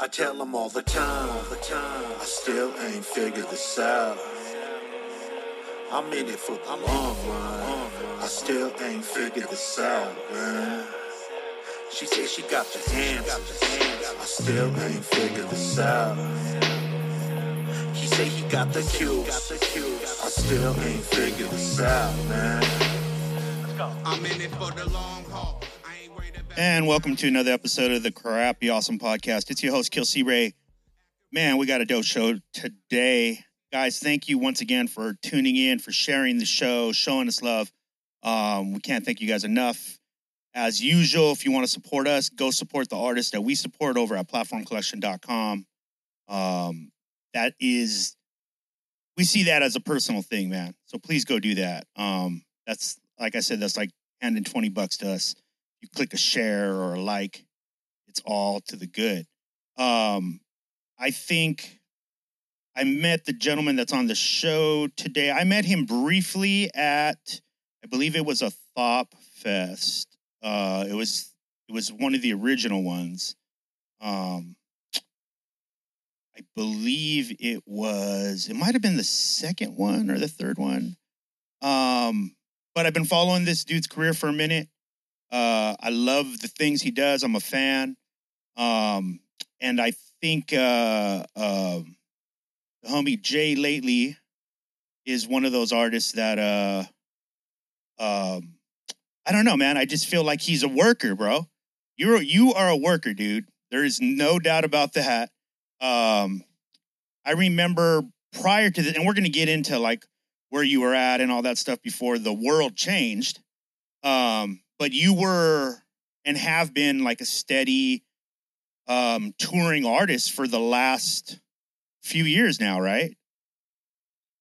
I tell them all the time, all the time. I still ain't figured this out. I'm in it for the long run. I still ain't figured this out, man. She say she got the answers. I still ain't figured this out. He say he got the cures. I still ain't figured this out, man. I'm in it for the long haul. And welcome to another episode of the Crappy Awesome Podcast. It's your host, Kill C Ray. Man, we got a dope show today. Guys, thank you once again for tuning in, for sharing the show, showing us love. Um, we can't thank you guys enough. As usual, if you want to support us, go support the artists that we support over at platformcollection.com. Um, that is, we see that as a personal thing, man. So please go do that. Um, that's, like I said, that's like handing 20 bucks to us you click a share or a like, it's all to the good. Um, I think I met the gentleman that's on the show today. I met him briefly at, I believe it was a Thop Fest. Uh, it was it was one of the original ones. Um, I believe it was. It might have been the second one or the third one. Um, but I've been following this dude's career for a minute. Uh, I love the things he does. I'm a fan. Um, and I think uh, um the homie J. Lately is one of those artists that uh, um, I don't know, man. I just feel like he's a worker, bro. You're you are a worker, dude. There is no doubt about that. Um, I remember prior to this, and we're gonna get into like where you were at and all that stuff before the world changed. Um, but you were and have been like a steady um touring artist for the last few years now, right?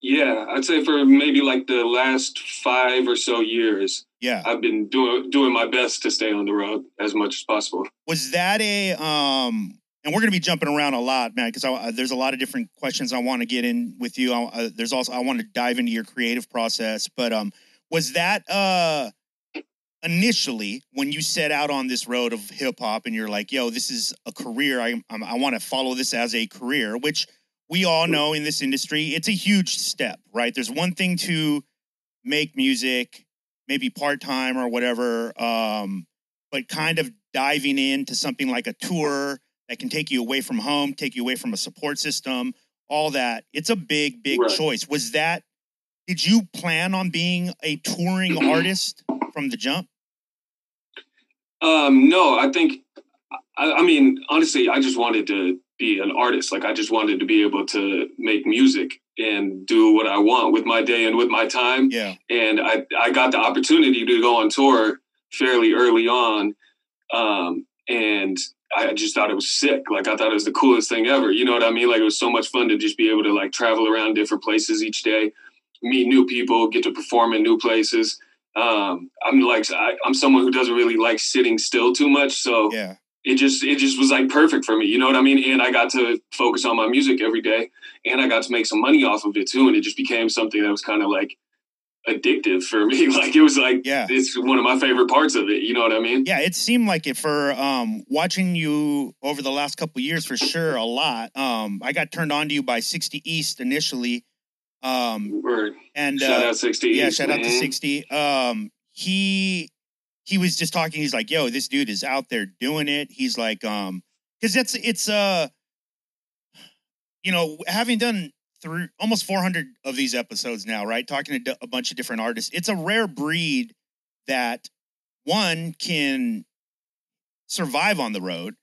Yeah, I'd say for maybe like the last five or so years, Yeah. I've been doing doing my best to stay on the road as much as possible. was that a um and we're going to be jumping around a lot man because uh, there's a lot of different questions i want to get in with you I, uh, there's also i want to dive into your creative process but um was that uh initially when you set out on this road of hip hop and you're like yo this is a career i I'm, i want to follow this as a career which we all know in this industry it's a huge step right there's one thing to make music maybe part-time or whatever um but kind of diving into something like a tour that can take you away from home, take you away from a support system, all that. It's a big, big Right. choice. Was that, did you plan on being a touring artist from the jump? Um, no, I think, I, I mean, honestly, I just wanted to be an artist. Like, I just wanted to be able to make music and do what I want with my day and with my time. Yeah. and I, I got the opportunity to go on tour fairly early on um, and i just thought it was sick like i thought it was the coolest thing ever you know what i mean like it was so much fun to just be able to like travel around different places each day meet new people get to perform in new places um, i'm like I, i'm someone who doesn't really like sitting still too much so Yeah. it just it just was like perfect for me you know what i mean and i got to focus on my music every day and i got to make some money off of it too and it just became something that was kind of like addictive for me like it was like Yeah. it's one of my favorite parts of it you know what i mean Yeah. It seemed like it for um, watching you over the last couple years for sure a lot. Um, I got turned on to you by 60 East initially. Um, Word. and shout uh, out 60 yeah shout out to 60 um he he was just talking he's like yo this dude is out there doing it. He's like um because that's it's uh you know having done through almost 400 of these episodes now right talking to a bunch of different artists it's a rare breed that one can survive on the road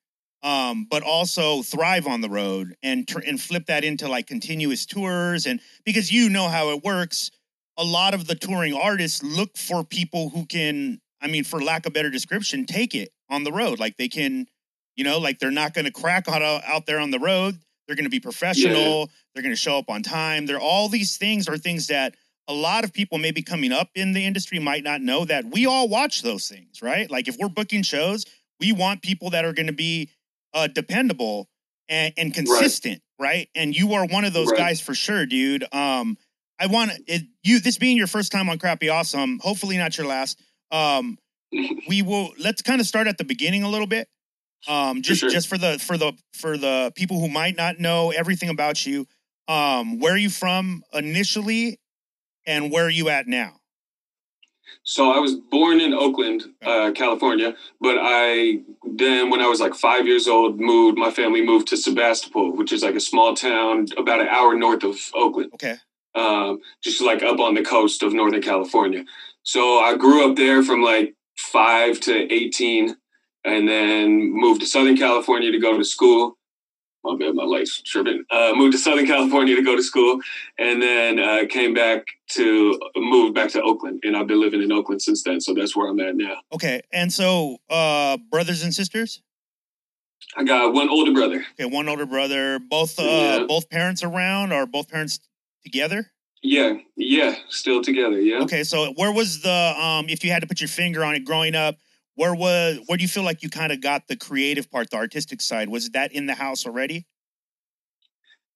um but also thrive on the road and tr- and flip that into like continuous tours. And because you know how it works a lot of the touring artists look for people who can i mean for lack of better description take it on the road. Like they can you know like they're not going to crack out, out there on the road. They're going to be professional. They're going to show up on time. They're all these things are things that a lot of people maybe coming up in the industry might not know that we all watch those things right? Like if we're booking shows we want people that are going to be uh, dependable and, and consistent right. and you are one of those Right. guys for sure dude um I want it, you. This being your first time on Crappy Awesome, hopefully not your last. Um, we will let's kind of start at the beginning a little bit. Um, just sure. just for the for the for the people who might not know everything about you, um, where are you from initially, and where are you at now? So I was born in Oakland, uh, California, but I then when I was like five years old, moved. My family moved to Sebastopol, which is like a small town about an hour north of Oakland, Okay, um, just like up on the coast of Northern California. So I grew up there from like five to eighteen, and then moved to Southern California to go to school. My bad, my lights tripping. Uh, moved to Southern California to go to school, and then uh, came back to moved back to Oakland, and I've been living in Oakland since then. So that's where I'm at now. okay, and so uh, brothers and sisters. I got one older brother. Okay, one older brother. Both uh, Yeah. both parents around, or both parents together? Yeah, yeah, still together. Yeah. Okay, so where was the um if you had to put your finger on it growing up, where was where do you feel like you kind of got the creative part, the artistic side? Was that in the house already?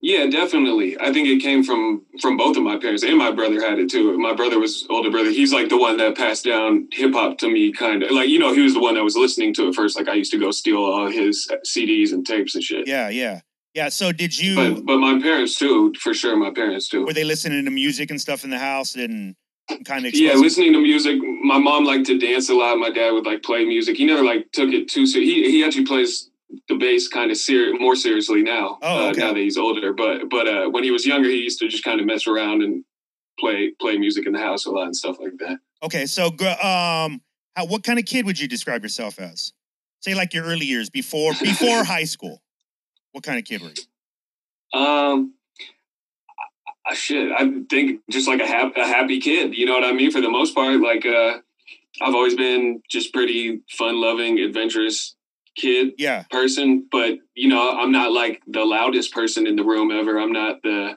Yeah, definitely. I think it came from from both of my parents, and my brother had it too. My brother was older brother. He's like the one that passed down hip hop to me, kind of like you know he was the one that was listening to it first. Like I used to go steal all his uh, CDs and tapes and shit. Yeah, yeah. Yeah, so did you But but my parents too, for sure. My parents too. were they listening to music and stuff in the house and kind of Yeah, listening to music. My mom liked to dance a lot. My dad would like play music. He never like took it too serious. He he actually plays the bass kind of ser- more seriously now. Oh, uh, okay. now that he's older. But but uh, when he was younger, he used to just kind of mess around and play play music in the house a lot and stuff like that. Okay, so um how, what kind of kid would you describe yourself as? Say like your early years before before high school. What kind of kid were you? Um. I, shit, I think just like a, hap- a happy kid. You know what I mean? For the most part, like uh, I've always been just pretty fun-loving, adventurous kid. Yeah. person, but you know, I'm not like the loudest person in the room ever. I'm not the,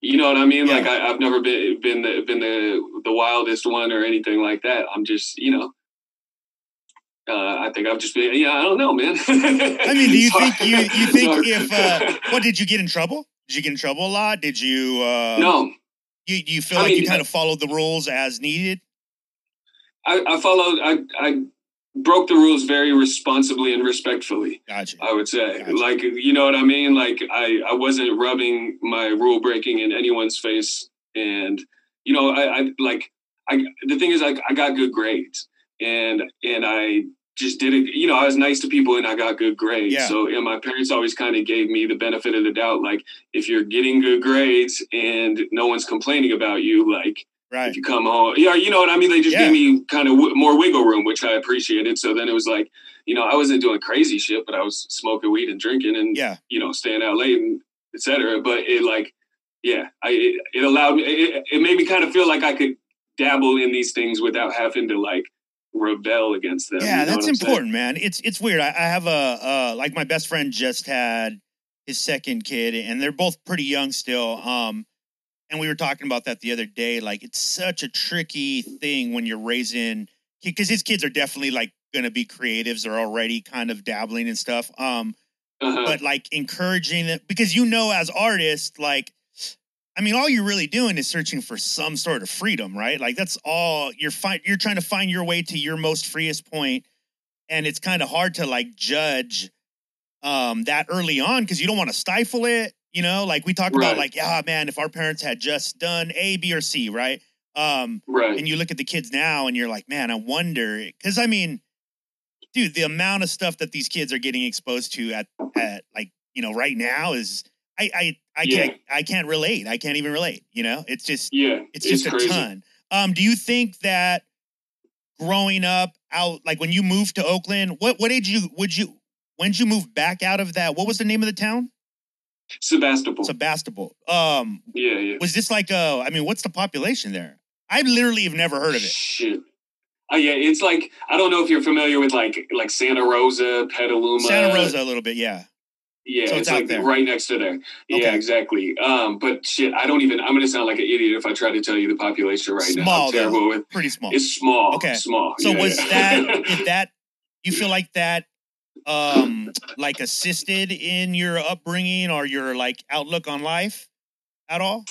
you know what I mean? Yeah. Like I, I've never been been the been the the wildest one or anything like that. I'm just, you know, uh, I think I've just been, yeah, I don't know, man. I mean, do you Sorry. think you you think Sorry. if uh what did you get in trouble? Did you get in trouble a lot? Did you uh no, you do you feel I like mean, you kind of followed the rules as needed? I, I followed. I I broke the rules very responsibly and respectfully. Gotcha. I would say, Gotcha. like, you know what I mean? Like, I, I wasn't rubbing my rule breaking in anyone's face. And, you know, I, I like, I, the thing is, like, I got good grades and, and I just did it. You know, I was nice to people and I got good grades. Yeah. So, and my parents always kind of gave me the benefit of the doubt. Like, if you're getting good grades and no one's complaining about you, like, Right. if you come home, yeah, you know what I mean. They just Yeah. gave me kind of w- more wiggle room, which I appreciated. So then it was like, you know, I wasn't doing crazy shit, but I was smoking weed and drinking, and Yeah. you know, staying out late and etc. But it like, yeah, I it, it allowed me. It, it made me kind of feel like I could dabble in these things without having to like rebel against them. Yeah, you know that's what I'm saying? important, man. It's it's weird. I, I have a uh like my best friend just had his second kid, and they're both pretty young still. Um, and we were talking about that the other day. Like, it's such a tricky thing when you're raising because his kids are definitely like going to be creatives. They're already kind of dabbling and stuff. Um, Uh-huh. but like encouraging it because you know, as artists, like. I mean, all you're really doing is searching for some sort of freedom, right? Like that's all you're fi- you're trying to find your way to your most freest point, and it's kind of hard to like judge um that early on because you don't want to stifle it. You know, like we talk about, Right. like, yeah, man, if our parents had just done A, B, or C, right? Um, right. and you look at the kids now, and you're like, man, I wonder because I mean, dude, the amount of stuff that these kids are getting exposed to at at like you know right now is I I I Yeah. can't I can't relate. I can't even relate. You know, it's just yeah, it's just a crazy. ton. Um, do you think that growing up out like when you moved to Oakland, what what age you would you when did you move back out of that? What was the name of the town? Sebastopol. Sebastopol. Um, yeah, yeah. was this like uh I mean, what's the population there? I literally have never heard of it. Shit. Oh yeah, it's like I don't know if you're familiar with like like Santa Rosa, Petaluma, Santa Rosa a little bit, yeah. Yeah, So it's, it's like there. right next to there. Yeah, Okay. exactly. Um, but shit, I don't even. I'm gonna sound like an idiot if I try to tell you the population right now. Small, I'm terrible though. with. Pretty small. It's small. Okay. small. So Yeah, was yeah. that did that you feel like that um like assisted in your upbringing or your like outlook on life at all?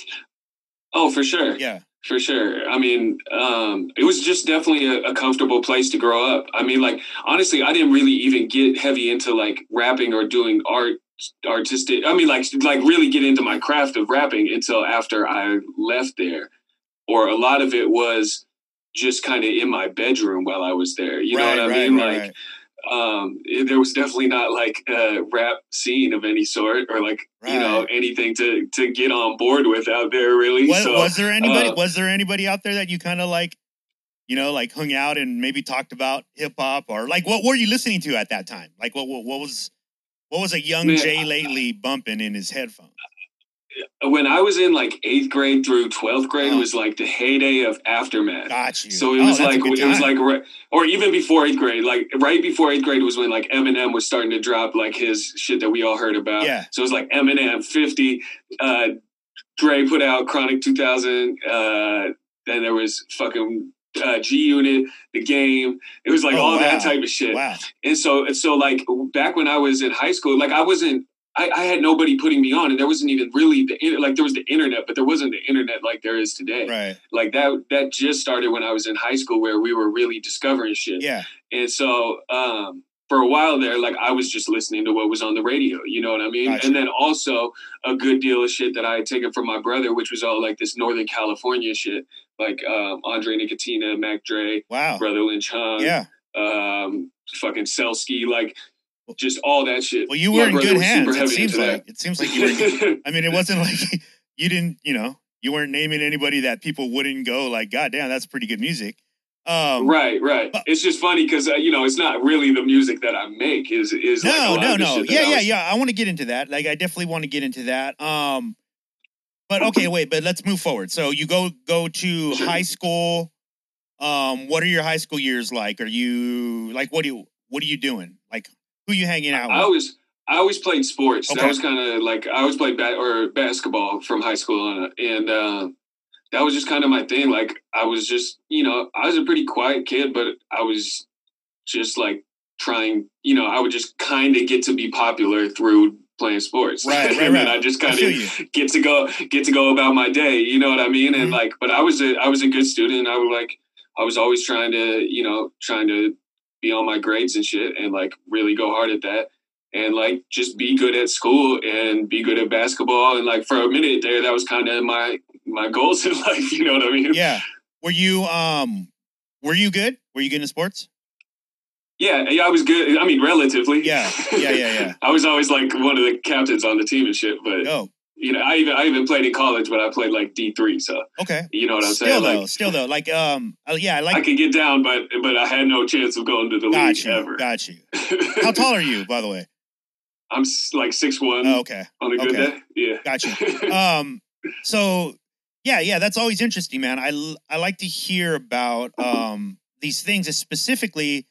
oh, for sure. Yeah. For sure. I mean, um, it was just definitely a, a, comfortable place to grow up. I mean, like honestly, I didn't really even get heavy into like rapping or doing art, artistic. I mean, like like really get into my craft of rapping until after I left there, or a lot of it was just kind of in my bedroom while I was there. You right, know what I right, mean? Right, like um, there was definitely not like a rap scene of any sort or like right. you know anything to to get on board with out there really. Was, so, was there anybody? Uh, was there anybody out there that you kind of like, you know, like hung out and maybe talked about hip hop or like what were you listening to at that time? Like what what, what was what was a young man, J. Lately bumping in his headphones? When I was in like eighth grade through twelfth grade oh. was like the heyday of aftermath. Got you. So it oh, was like it was like or even before eighth grade, like right before eighth grade was when like Eminem was starting to drop like his shit that we all heard about. Yeah. So it was like Eminem fifty. Uh, Dre put out Chronic two thousand. Uh, then there was fucking uh, G Unit, the game. It was like oh, all wow. that type of shit. Wow. And so, so like back when I was in high school, like I wasn't I, I, had nobody putting me on, and there wasn't even really the like there was the internet, but there wasn't the internet like there is today. Right. Like that that just started when I was in high school, where we were really discovering shit. Yeah. And so um, for a while there, like I was just listening to what was on the radio. You know what I mean? Gotcha. And then also a good deal of shit that I had taken from my brother, which was all like this Northern California shit, like um, Andre Nickatina, Mac Dre, wow, Brother Lynch Hung, yeah, um, fucking Selsky, like just all that shit. Well, you were in good hands. It seems like it seems like you were. I mean, it wasn't like you didn't, you know, you weren't naming anybody that people wouldn't go like, God damn, that's pretty good music. Um, right, right. But, it's just funny because uh, you know it's not really the music that I make. Is is no, like no, no. Yeah, yeah, was... yeah. I want to get into that. Like, I definitely want to get into that. Um, but okay, wait. But let's move forward. So you go go to sure. high school. Um, what are your high school years like? Are you like what do you what are you doing? Like who you hanging out with? I always I always played sports. Okay. That was kind of like I always played bat or basketball from high school on, and uh, that was just kind of my thing. Like I was just you know I was a pretty quiet kid, but I was just like trying. You know, I would just kind of get to be popular through playing sports. Right, right, and right. I just kind of get to go get to go about my day. You know what I mean? Mm-hmm. And like, but I was a I was a good student. I was like I was always trying to you know trying to be on my grades and shit and like really go hard at that and like just be good at school and be good at basketball. And like for a minute there that was kind of my my goals in life you know what i mean? Yeah. Were you um were you good? Were you good in sports? Yeah yeah i was good i mean relatively. Yeah yeah yeah yeah. I was always like one of the captains on the team and shit but oh you know, I even I even played in college, but I played like D three. So okay, you know what I'm still saying? Though, like, still though, like um, uh, yeah, I like I could get down, but but I had no chance of going to the got league you, ever. Got you. How tall are you, by the way? I'm like six one. Oh, okay. On a good okay. day, yeah. Got you. um, so yeah, yeah, that's always interesting, man. I I like to hear about um these things, specifically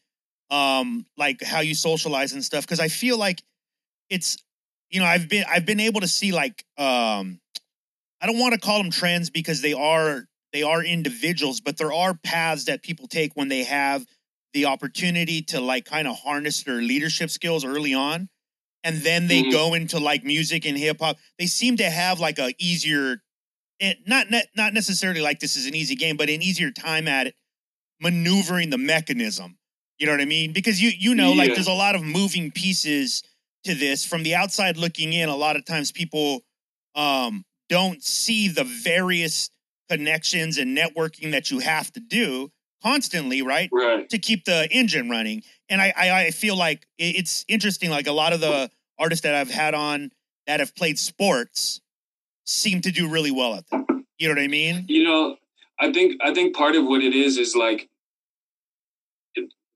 um like how you socialize and stuff, because I feel like it's you know I've been I've been able to see like um I don't want to call them trends because they are they are individuals, but there are paths that people take when they have the opportunity to like kind of harness their leadership skills early on and then they mm-hmm. go into like music and hip hop. They seem to have like a easier eh, not not necessarily like this is an easy game, but an easier time at it maneuvering the mechanism. You know what I mean? Because you you know yeah. like there's a lot of moving pieces to this from the outside looking in. A lot of times people um don't see the various connections and networking that you have to do constantly, right? Right. To keep the engine running. And I, I, I feel like it's interesting. Like a lot of the artists that I've had on that have played sports seem to do really well at that. You know what I mean? You know, I think I think part of what it is is like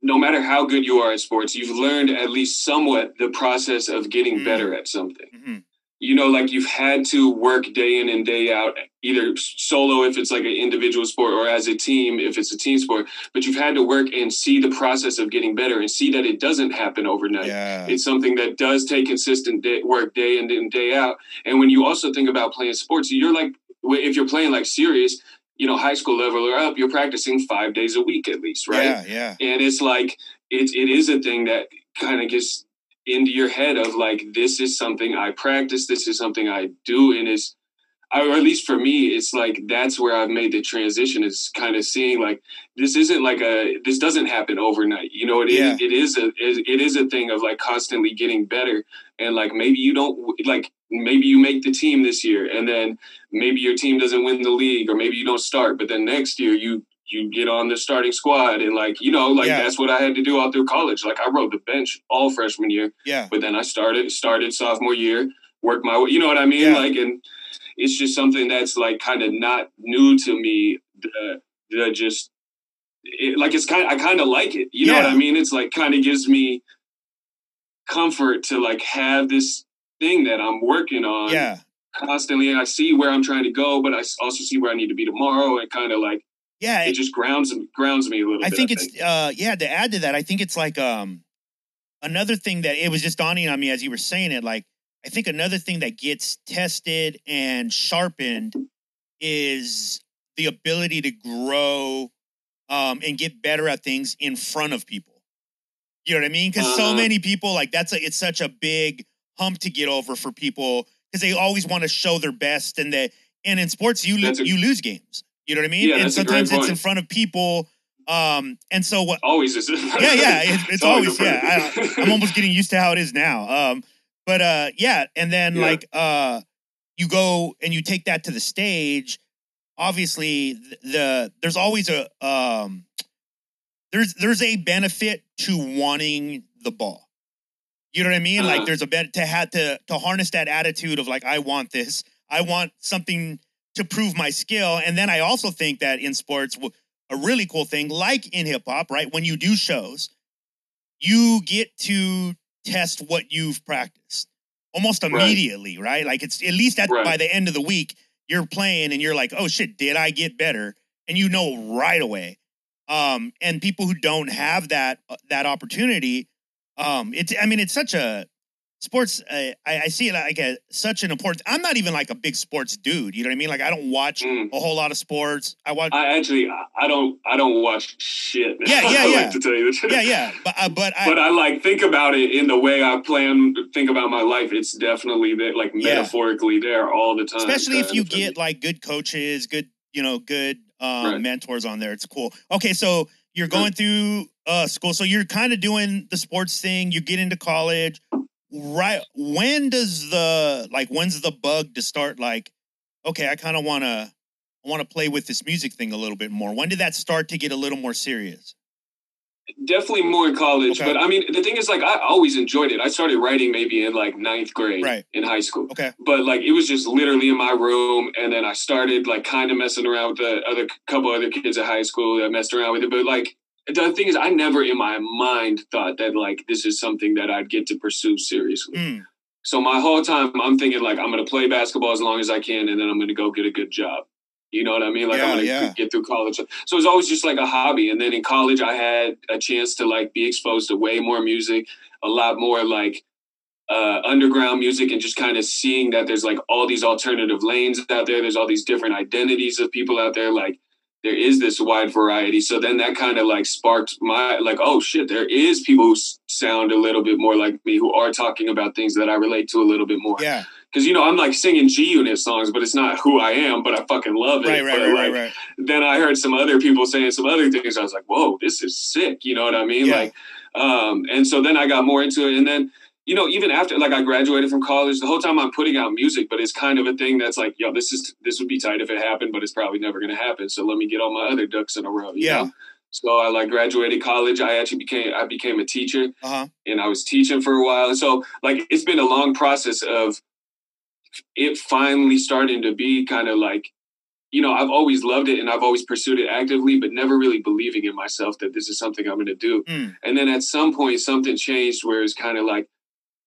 no matter how good you are at sports, you've learned at least somewhat the process of getting mm-hmm. better at something. Mm-hmm you know, like you've had to work day in and day out, either solo if it's like an individual sport or as a team if it's a team sport, but you've had to work and see the process of getting better and see that it doesn't happen overnight. Yeah. It's something that does take consistent day, work day in and day out. And when you also think about playing sports, you're like, if you're playing like serious, you know, high school level or up, you're practicing five days a week at least, right? Yeah, yeah. And it's like, it, it is a thing that kind of gets into your head of like this is something I practice, this is something I do, and it's or at least for me, it's like that's where I've made the transition. Is kind of seeing like this isn't like a this doesn't happen overnight. You know, it Yeah. is it is a it is a thing of like constantly getting better, and like maybe you don't like maybe you make the team this year, and then maybe your team doesn't win the league, or maybe you don't start, but then next year you you get on the starting squad, and like you know, like Yeah. that's what I had to do all through college. Like I rode the bench all freshman year, Yeah. but then I started started sophomore year, worked my way. You know what I mean? Yeah. Like, and it's just something that's like kind of not new to me. The, the just it, like it's kind. I kind of like it. You know what I mean? It's like kind of gives me comfort to like have this thing that I'm working on Yeah. constantly. I see where I'm trying to go, but I also see where I need to be tomorrow, and kind of like Yeah. it just grounds grounds me a little bit. I bit. think it's uh yeah, to add to that, I think it's like um another thing that it was just dawning on me as you were saying it, like I think another thing that gets tested and sharpened is the ability to grow um and get better at things in front of people. You know what I mean? Because so Uh-huh. many people like that's a it's such a big hump to get over for people because they always want to show their best and they and in sports you lo- a- you lose games. You know what I mean? Yeah, and that's a great sometimes it's in front of people. Um, and so what always is. it? yeah, yeah, it, it's, always, a yeah. I, I'm almost getting used to how it is now. Um, but uh, yeah, and then Yeah. like uh, you go and you take that to the stage. Obviously, the, the there's always a um, there's there's a benefit to wanting the ball. You know what I mean? Like Uh-huh. there's a bet to have to to harness that attitude of like I want this. I want something to prove my skill. And then I also think that in sports, a really cool thing, like in hip hop, right? When you do shows, you get to test what you've practiced almost Right. immediately, right? Like it's at least at Right. by the end of the week, you're playing and you're like, oh shit, did I get better? And you know right away. Um, and people who don't have that uh, that opportunity, um, it's I mean, it's such a sports. Uh, I, I see it like a, such an important. I'm not even like a big sports dude. You know what I mean? Like I don't watch Mm. a whole lot of sports. I watch. I actually, I- don't, I don't watch shit. Yeah, yeah, I yeah. Like to tell you the truth. yeah, yeah, but uh, but I, But I like think about it in the way I plan, think about my life. It's definitely there, like Yeah. metaphorically there all the time. especially if you get like good coaches, good you know, good um, Right. mentors on there. It's cool. Okay, so you're going through uh, school, so you're kind of doing the sports thing. You get into college, right? When does the like when's the bug to start? Like, okay, I kind of want to I want to play with this music thing a little bit more. When did that start to get a little more serious? definitely more in college. Okay. But I mean, the thing is, like, I always enjoyed it. I started writing maybe in like ninth grade Right. in high school. Okay, but like it was just literally in my room and then i started like kind of messing around with the other couple other kids at high school that messed around with it but like the thing is i never in my mind thought that like this is something that i'd get to pursue seriously Mm, so my whole time i'm thinking like i'm going to play basketball as long as i can and then i'm going to go get a good job you know what i mean like Yeah, i'm going to yeah. get through college so it was always just like a hobby and then in college i had a chance to like be exposed to way more music a lot more like uh, underground music and just kind of seeing that there's like all these alternative lanes out there. There's all these different identities of people out there. Like there is this wide variety. So then that kind of like sparked my like, oh shit, there is people who s- sound a little bit more like me who are talking about things that I relate to a little bit more. yeah, Because you know I'm like singing G Unit songs, but it's not who I am. But I fucking love it. right, right, But, right, like, right, right. then I heard some other people saying some other things. I was like, whoa, this is sick. You know what I mean? Yeah. Like, um, and so then I got more into it. And then, you know, even after like I graduated from college, the whole time I'm putting out music, but it's kind of a thing that's like, yo, this is this would be tight if it happened, but it's probably never gonna happen. So let me get all my other ducks in a row. you Yeah. know? So I like graduated college. I actually became I became a teacher Uh huh. and I was teaching for a while. And so like it's been a long process of it finally starting to be kind of like, you know, I've always loved it and I've always pursued it actively, but never really believing in myself that this is something I'm gonna do. Mm, And then at some point something changed where it's kind of like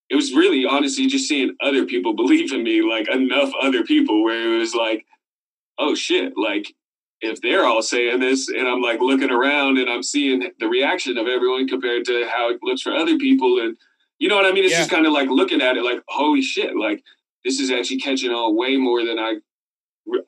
it was really honestly just seeing other people believe in me, like enough other people where it was like, oh shit, like if they're all saying this and I'm like looking around and I'm seeing the reaction of everyone compared to how it looks for other people and you know what I mean? It's Yeah. just kind of like looking at it like, holy shit, like this is actually catching on way more than I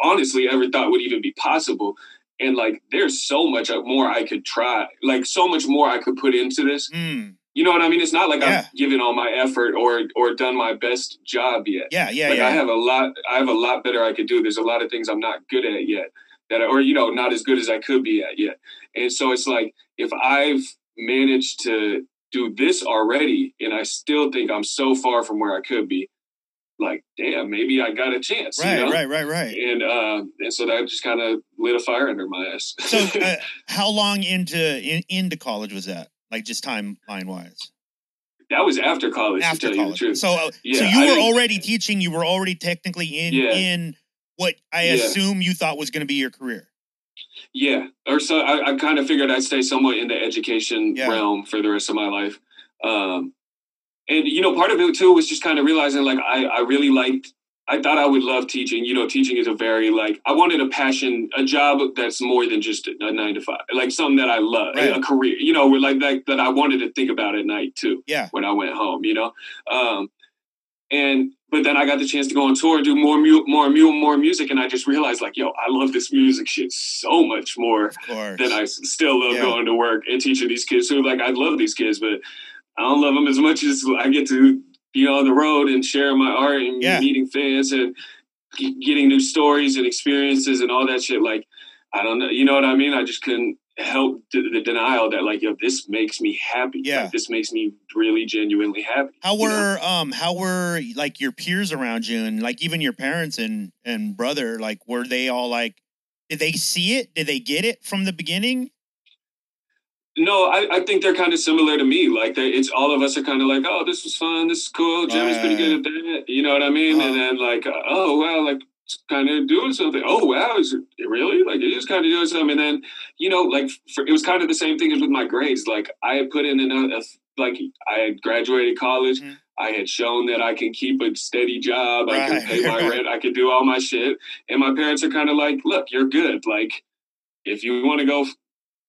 honestly ever thought would even be possible. And like there's so much more I could try, like so much more I could put into this mm, you know what I mean? It's not like Yeah. I've given all my effort or or done my best job yet. Yeah, yeah, like yeah. I have a lot I have a lot better I could do. There's a lot of things I'm not good at yet that I, or you know not as good as I could be at yet. And so it's like if I've managed to do this already and I still think I'm so far from where I could be, like damn, maybe I got a chance. right, you know? right, right, right. And uh, and so that just kind of lit a fire under my ass. So, uh, how long into in, into college was that? Like just timeline wise, that was after college. after to tell you the college. truth. So, uh, Yeah, so I you were already teaching. You were already technically in Yeah. in what I Yeah. assume you thought was going to be your career. Yeah, or so I, I kind of figured I'd stay somewhat in the education realm for the rest of my life. Um, and you know, part of it too was just kind of realizing like I, I really liked. I thought I would love teaching. You know, teaching is a very like I wanted a passion, a job that's more than just a, nine to five, like something that I love, Right. a career. You know, where like that that I wanted to think about at night too. Yeah. when I went home. You know, um, and but then I got the chance to go on tour and do more mu- more mu- more music, and I just realized like, yo, I love this music shit so much more than I still love Yeah. going to work and teaching these kids who like I love these kids, but I don't love them as much as I get to be on the road and sharing my art and Yeah. meeting fans and g- getting new stories and experiences and all that shit. Like I don't know, you know what I mean? I just couldn't help the, the denial that like yo, this makes me happy. Yeah. Like, this makes me really genuinely happy. How you know? were um how were like your peers around you and like even your parents and and brother like were they all like did they see it did they get it from the beginning No, I, I think they're kind of similar to me. Like they, it's all of us are kind of like, oh, this was fun, this is cool. Jimmy's pretty good at that. You know what I mean? And Uh-huh. then like, oh wow, like kind of doing something. Oh wow, is it really? Like it is kind of doing something. And then you know, like for, it was kind of the same thing as with my grades. Like I had put in enough. Like I had graduated college. Mhm. I had shown that I can keep a steady job. I can pay my rent. I can do all my shit. And my parents are kind of like, look, you're good. Like if you want to go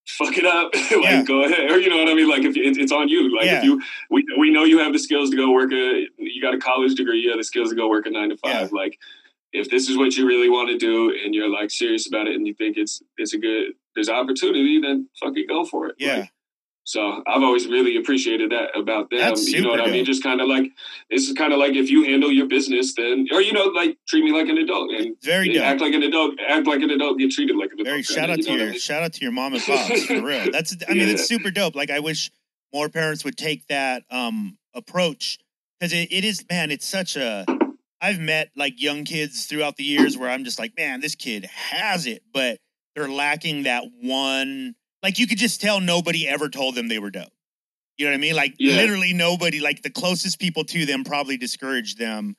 fuck it up, like Yeah. go ahead. Or you know what I mean? Like if it, it's on you. Like Yeah. if you, we we know you have the skills to go work a, you got a college degree, you have the skills to go work a nine to five. Like if this is what you really want to do and you're like serious about it and you think it's it's a good there's opportunity, then fucking go for it. Yeah. Like, so I've always really appreciated that about them. That's you know what I mean? Just kind of like it's kind of like if you handle your business, then or you know like treat me like an adult and very yeah, dope act like an adult. Act like an adult. Get treated like an adult. very shout out you to what I your mean? shout out to your mom and pops for real that's i mean it's super dope like i wish more parents would take that um approach because it, it is man it's such a i've met like young kids throughout the years where i'm just like man this kid has it but they're lacking that one like you could just tell nobody ever told them they were dope you know what i mean like Yeah. literally nobody like the closest people to them probably discouraged them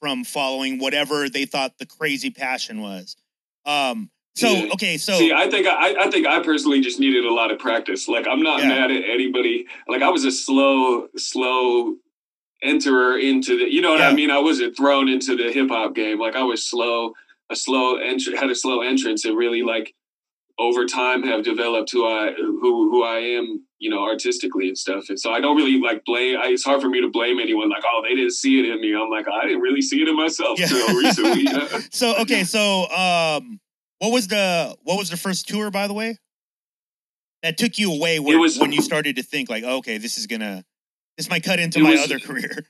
from following whatever they thought the crazy passion was um so Yeah. okay so See, I think I, I think I personally just needed a lot of practice. Like I'm not Yeah. mad at anybody. Like I was a slow, slow enterer into the. You know what. I mean? I wasn't thrown into the hip hop game. Like I was slow, a slow entry, had a slow entrance, and really like over time have developed who I who who I am. You know, artistically and stuff. And so I don't really like blame. I, it's hard for me to blame anyone. Like, oh, they didn't see it in me. I'm like, I didn't really see it in myself Yeah. till recently. Yeah. so okay, so um, what was the what was the first tour, by the way? That took you away where, was- when you started to think like, okay, this is gonna this might cut into my was- other career.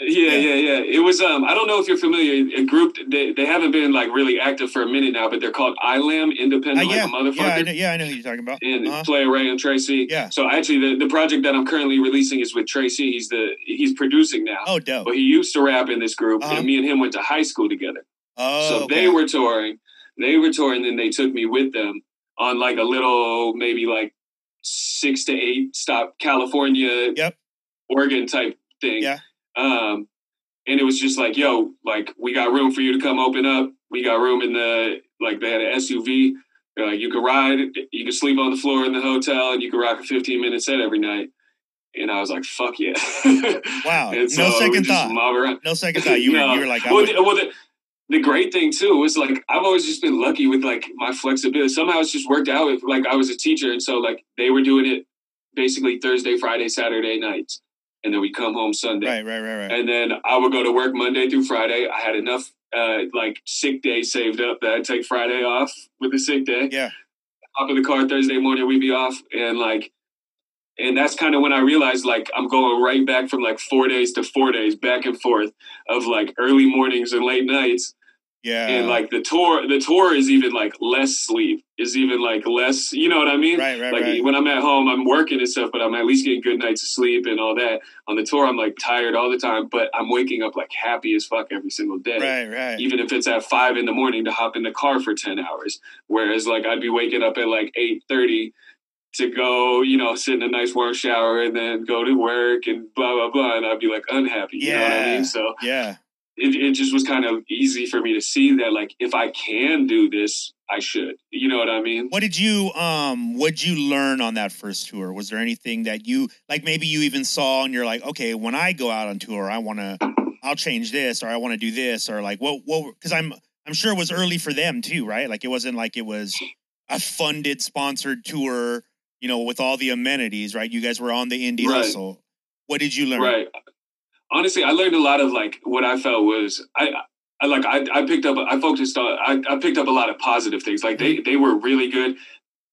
Yeah, Yeah. yeah. It was um I don't know if you're familiar, a group they, they haven't been like really active for a minute now, but they're called ILAM Uh, Independent yeah, like a motherfucker. yeah, I know, yeah, I know who you're talking about. And Uh-huh. Play Ray and Tracy. Yeah. So actually the, the project that I'm currently releasing is with Tracy. He's the he's producing now. Oh, dope. But he used to rap in this group Uh-huh. and me and him went to high school together. Oh, so okay. they were touring. They were touring, then they took me with them on like a little maybe like six to eight stop California Yep. Oregon type thing. Yeah. Um, and it was just like, yo, like we got room for you to come open up. We got room in the like they had an SUV. Like you could ride, you could sleep on the floor in the hotel, and you could rock a 15 minute set every night. And I was like, fuck yeah. Wow. and No second thought. no second thought. You were No. you were like, well, the, well the, the great thing too was like I've always just been lucky with like my flexibility. Somehow it's just worked out. With, like I was a teacher, and so like they were doing it basically Thursday, Friday, Saturday nights, and then we come home Sunday. right, right, right, right. And then I would go to work Monday through Friday. I had enough uh, like sick day saved up that I'd take Friday off with a sick day. Yeah. Hop in the car Thursday morning, we'd be off. And like, and that's kind of when I realized like I'm going right back from like four days to four days, back and forth of like early mornings and late nights. Yeah. And like the tour, the tour is even like less sleep, is even like less, you know what I mean? Right, right, like right. when I'm at home, I'm working and stuff, but I'm at least getting good nights of sleep and all that. On the tour, I'm like tired all the time, but I'm waking up like happy as fuck every single day right, right. even if it's at five in the morning to hop in the car for 10 hours whereas like i'd be waking up at like 8.30 to go you know sit in a nice warm shower and then go to work and blah blah blah and i'd be like unhappy you know what i mean so yeah. It, it just was kind of easy for me to see that like if i can do this i should you know what i mean What did you um what did you learn on that first tour? Was there anything that you like maybe you even saw and you're like, okay, when I go out on tour, I want to I'll change this or I want to do this or like what what cuz I'm I'm sure it was early for them too, right? Like it wasn't like it was a funded sponsored tour, you know, with all the amenities, right? You guys were on the indie Right. hustle. What did you learn? Right. Honestly, I learned a lot of like what I felt was I, I like I, I picked up I focused on I, I picked up a lot of positive things. Like they they were really good.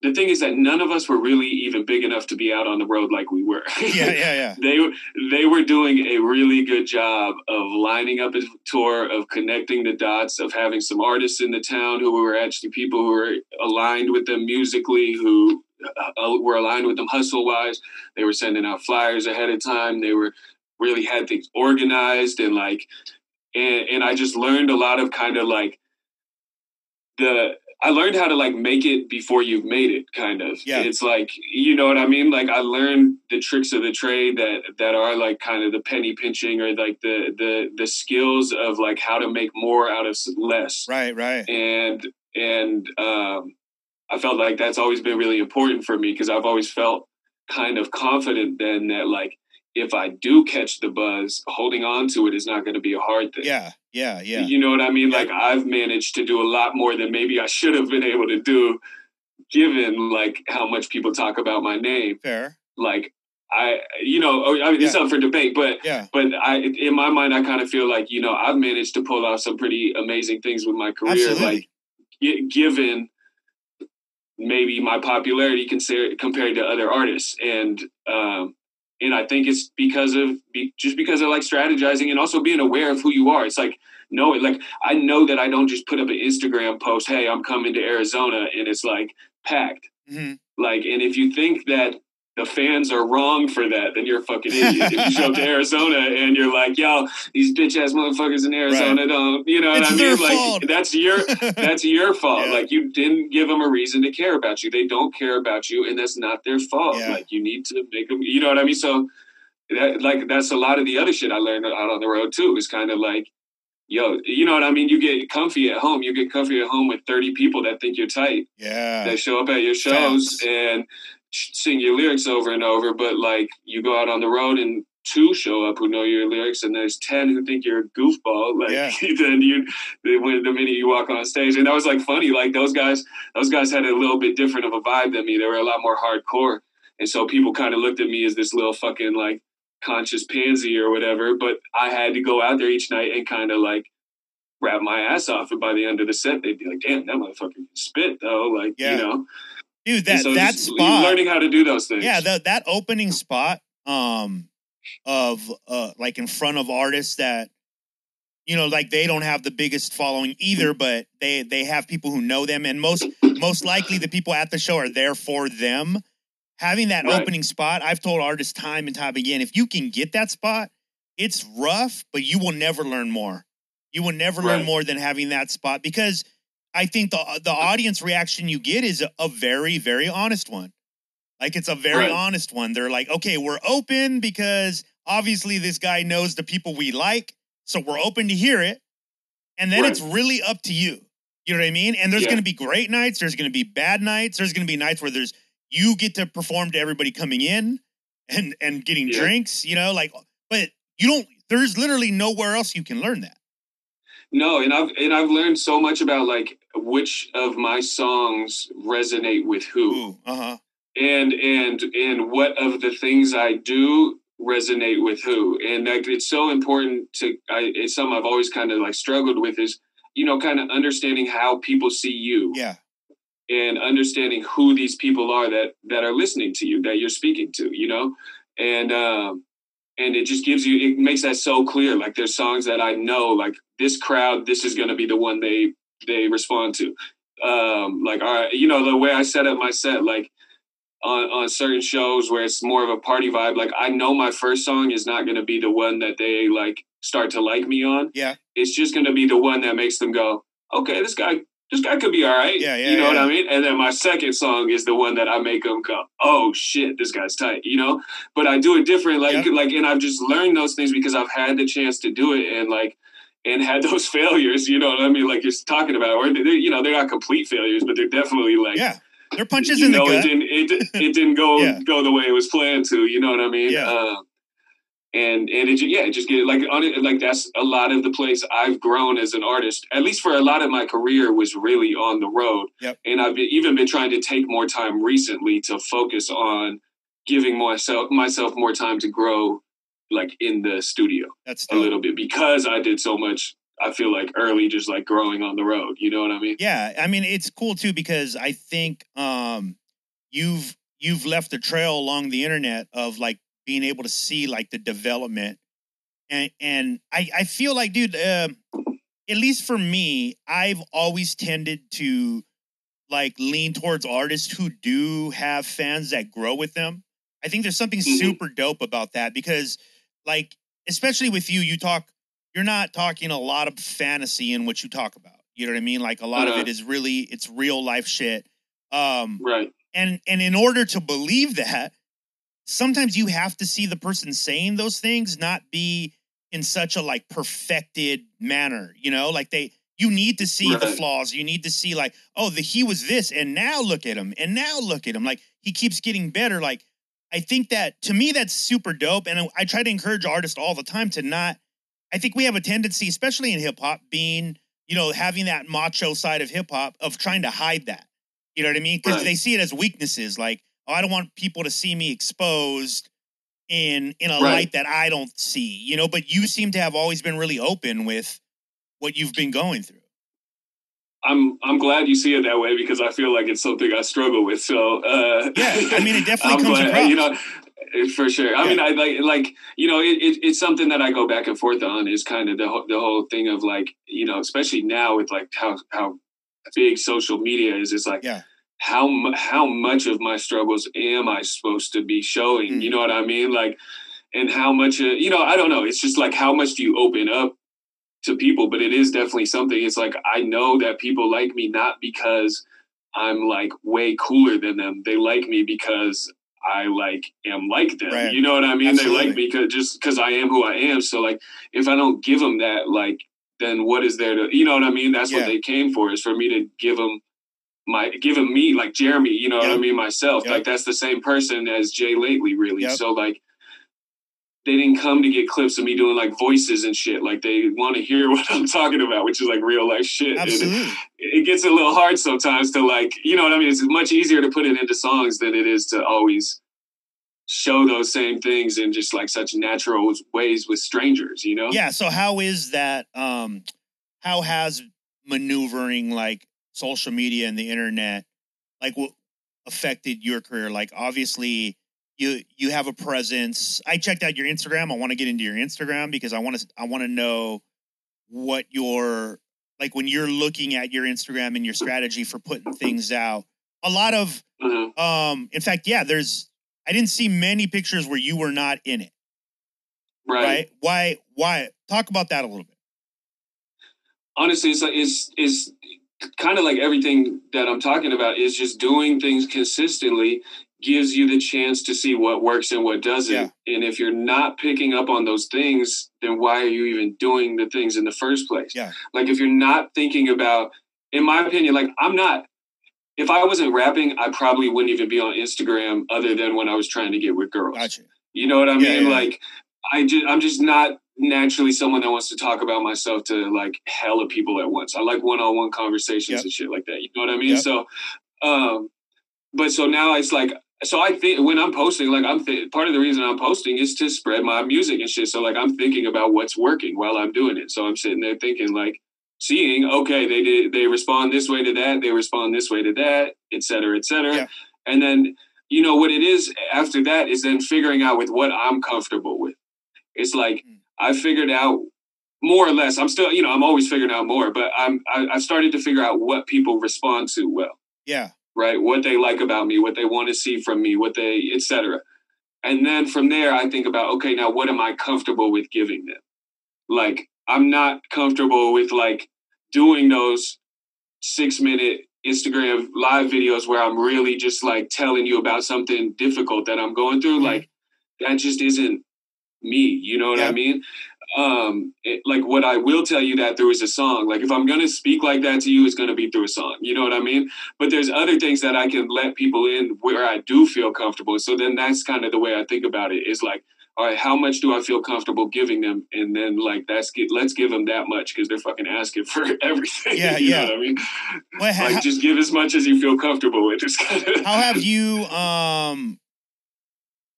The thing is that none of us were really even big enough to be out on the road like we were. Yeah, yeah, yeah. they were they were doing a really good job of lining up a tour, of connecting the dots, of having some artists in the town who were actually people who were aligned with them musically, who uh, were aligned with them hustle wise. They were sending out flyers ahead of time. They were really had things organized and like, and and I just learned a lot of kind of like the I learned how to like make it before you've made it, kind of. Yeah. It's like you know what I mean. Like I learned the tricks of the trade that that are like kind of the penny pinching or like the the the skills of like how to make more out of less. Right, right. And and um, I felt like that's always been really important for me because I've always felt kind of confident then that like if I do catch the buzz, holding on to it is not going to be a hard thing. Yeah, yeah, yeah. You know what I mean? Yeah. Like I've managed to do a lot more than maybe I should have been able to do, given like how much people talk about my name. Fair. Like I, you know, oh, I mean, it's Yeah. up for debate, but Yeah. but I, in my mind, I kind of feel like you know I've managed to pull off some pretty amazing things with my career, Absolutely. like gi- given maybe my popularity consider, compared to other artists, and um, and I think it's because of be, just because of like strategizing and also being aware of who you are. It's like no, like I know that I don't just put up an Instagram post, "Hey, I'm coming to Arizona," and it's like packed. hmm Like, and if you think that the fans are wrong for that, then you're a fucking idiot. if you show up to Arizona and you're like, yo, these bitch ass motherfuckers in Arizona don't, you know what It's I their mean? Like, fault. that's your that's your fault. Yeah. Like, you didn't give them a reason to care about you. They don't care about you, and that's not their fault. Yeah. Like, you need to make them. You know what I mean? So, that, like, that's a lot of the other shit I learned out on the road too. Is kind of like. Yo, you know what I mean? You get comfy at home. You get comfy at home with 30 people that think you're tight yeah. that show up at your shows Facts. and sing your lyrics over and over. But like you go out on the road and two show up who know your lyrics, and there's ten who think you're a goofball. Like Yeah. then you, they, when the minute you walk on stage, and that was like funny. Like those guys, those guys had a little bit different of a vibe than me. They were a lot more hardcore, and so people kind of looked at me as this little fucking like conscious pansy or whatever. But I had to go out there each night and kind of like rap my ass off, and by the end of the set, they'd be like, "Damn, that motherfucker can spit though." Like Yeah. you know, Dude, that so that spot. learning how to do those things. Yeah, the, that opening spot um of uh like in front of artists that you know like they don't have the biggest following either but they they have people who know them and most most likely the people at the show are there for them having that Right. opening spot i've told artists time and time again if you can get that spot it's rough but you will never learn more you will never learn more than having that spot because i think the the audience reaction you get is a, very very honest one like it's a very Right. honest one. They're like, okay, we're open because obviously this guy knows the people we like, so we're open to hear it. And then Right. it's really up to you. You know what I mean? And there's Yeah. going to be great nights. There's going to be bad nights. There's going to be nights where there's you get to perform to everybody coming in and and getting Yeah. drinks. You know, like, but you don't. There's literally nowhere else you can learn that. No, and I've and I've learned so much about like which of my songs resonate with who, Ooh, uh huh. and and and what of the things I do resonate with who, and like it's so important to. I, it's something I've always kind of like struggled with is you know kind of understanding how people see you. Yeah. and understanding who these people are that that are listening to you that you're speaking to you know and um and it just gives you it makes that so clear like there's songs that i know like this crowd this is going to be the one they they respond to um like all right you know the way i set up my set like on on certain shows where it's more of a party vibe like i know my first song is not going to be the one that they like start to like me on Yeah. it's just going to be the one that makes them go okay this guy this guy could be all right Yeah, yeah, you know what yeah. i mean and then my second song is the one that i make them go oh shit this guy's tight you know but i do it different like Yeah. like and i've just learned those things because i've had the chance to do it and like and had those failures you know what i mean like you're talking about or they're, you know they're not complete failures but they're definitely like Yeah. They're punches in the know, gut. it didn't it, it didn't go Yeah. go the way it was planned to. You know what I mean? Yeah. Uh, and and it yeah, it just get like on it like that's a lot of the place I've grown as an artist. At least for a lot of my career was really on the road. Yep. And I've been, even been trying to take more time recently to focus on giving myself myself more time to grow, like in the studio That's a little bit because I did so much. I feel like early, just like growing on the road. You know what I mean? Yeah, I mean it's cool too because I think um you've you've left a trail along the internet of like being able to see like the development and and I I feel like dude um at least for me I've always tended to like lean towards artists who do have fans that grow with them. I think there's something Mhm. super dope about that because like especially with you you talk you're not talking a lot of fantasy in what you talk about. You know what I mean? Like a lot of Uh-huh. it is really it's real life shit. Um Right. and and in order to believe that, sometimes you have to see the person saying those things not be in such a like perfected manner, you know? Like they you need to see the flaws. You need to see like, oh, the he was this and now look at him and now look at him. Like he keeps getting better. Like I think that to me that's super dope and I, I try to encourage artists all the time to not I think we have a tendency especially in hip hop being, you know, having that macho side of hip hop of trying to hide that. You know what I mean? Because Right. they see it as weaknesses. Like, oh, I don't want people to see me exposed in in a Right. light that I don't see. You know, but you seem to have always been really open with what you've been going through. I'm I'm glad you see it that way because I feel like it's something I struggle with. So uh, Yeah, I mean, it definitely comes glad, across. You know, for sure. I Yeah. mean, I like like you know, it, it, it's something that I go back and forth on. Is kind of the whole, the whole thing of like you know, especially now with like how how big social media is. It's like Yeah. how how much of my struggles am I supposed to be showing? Mm. You know what I mean? Like, and how much uh, you know? I don't know. It's just like how much do you open up to people? But it is definitely something. It's like I know that people like me not because I'm like way cooler than them. They like me because I like am like them. Right. You know what I mean? They like me cause, just because I am who I am. So like, if I don't give them that, like, then what is there to? You know what I mean? That's Yeah. what they came for. Is for me to give them my giving me like Jeremy, you know what I mean, myself. Yep. Like that's the same person as J. Lately, really. Yep. So like they didn't come to get clips of me doing like voices and shit. Like they want to hear what I'm talking about, which is like real life shit. Absolutely. it gets a little hard sometimes to like, you know what I mean? It's much easier to put it into songs than it is to always show those same things in just like such natural ways with strangers, you know? Yeah. So how is that? Um, how has maneuvering like social media and the internet, like, what affected your career? Like, obviously, you you have a presence. I checked out your Instagram. I want to get into your Instagram because I want to I want to know what your like when you're looking at your Instagram and your strategy for putting things out. A lot of Mhm. um, in fact, yeah, there's I didn't see many pictures where you were not in it. Right. right? Why? Why? Talk about that a little bit. honestly, it's like it's it's kind of like everything that I'm talking about is just doing things consistently gives you the chance to see what works and what doesn't. Yeah. And if you're not picking up on those things, then why are you even doing the things in the first place? Yeah. Like if you're not thinking about, in my opinion, like I'm not. If I wasn't rapping, I probably wouldn't even be on Instagram other than when I was trying to get with girls. Gotcha. You know what I Yeah, mean? yeah. Like I just I'm just not naturally someone that wants to talk about myself to like hella people at once. I like one-on-one conversations Yep. and shit like that. You know what I mean? Yep. So um but so now it's like so I think when I'm posting, like I'm th- part of the reason I'm posting is to spread my music and shit. So like I'm thinking about what's working while I'm doing it. So I'm sitting there thinking like, seeing okay they did they respond this way to that they respond this way to that et cetera et cetera Yeah. and then you know what it is after that is then figuring out with what i'm comfortable with it's like Mm. i figured out more or less i'm still you know i'm always figuring out more but i'm I, i've started to figure out what people respond to well Yeah. Right? What they like about me what they want to see from me what they etc. and then from there i think about okay now what am i comfortable with giving them? Like i'm not comfortable with like doing those six minute instagram live videos where i'm really just like telling you about something difficult that i'm going through. Like that just isn't me you know what Yeah. i mean um it, like what i will tell you that through is a song. Like if i'm gonna speak like that to you it's gonna be through a song. You know what i mean? But there's other things that i can let people in where i do feel comfortable. So then that's kind of the way i think about it is like all right how much do i feel comfortable giving them? And then like that's get let's give them that much because they're fucking asking for everything. Yeah, you yeah. know what i mean? Well, ha- like just give as much as you feel comfortable with. It's kind of how have you um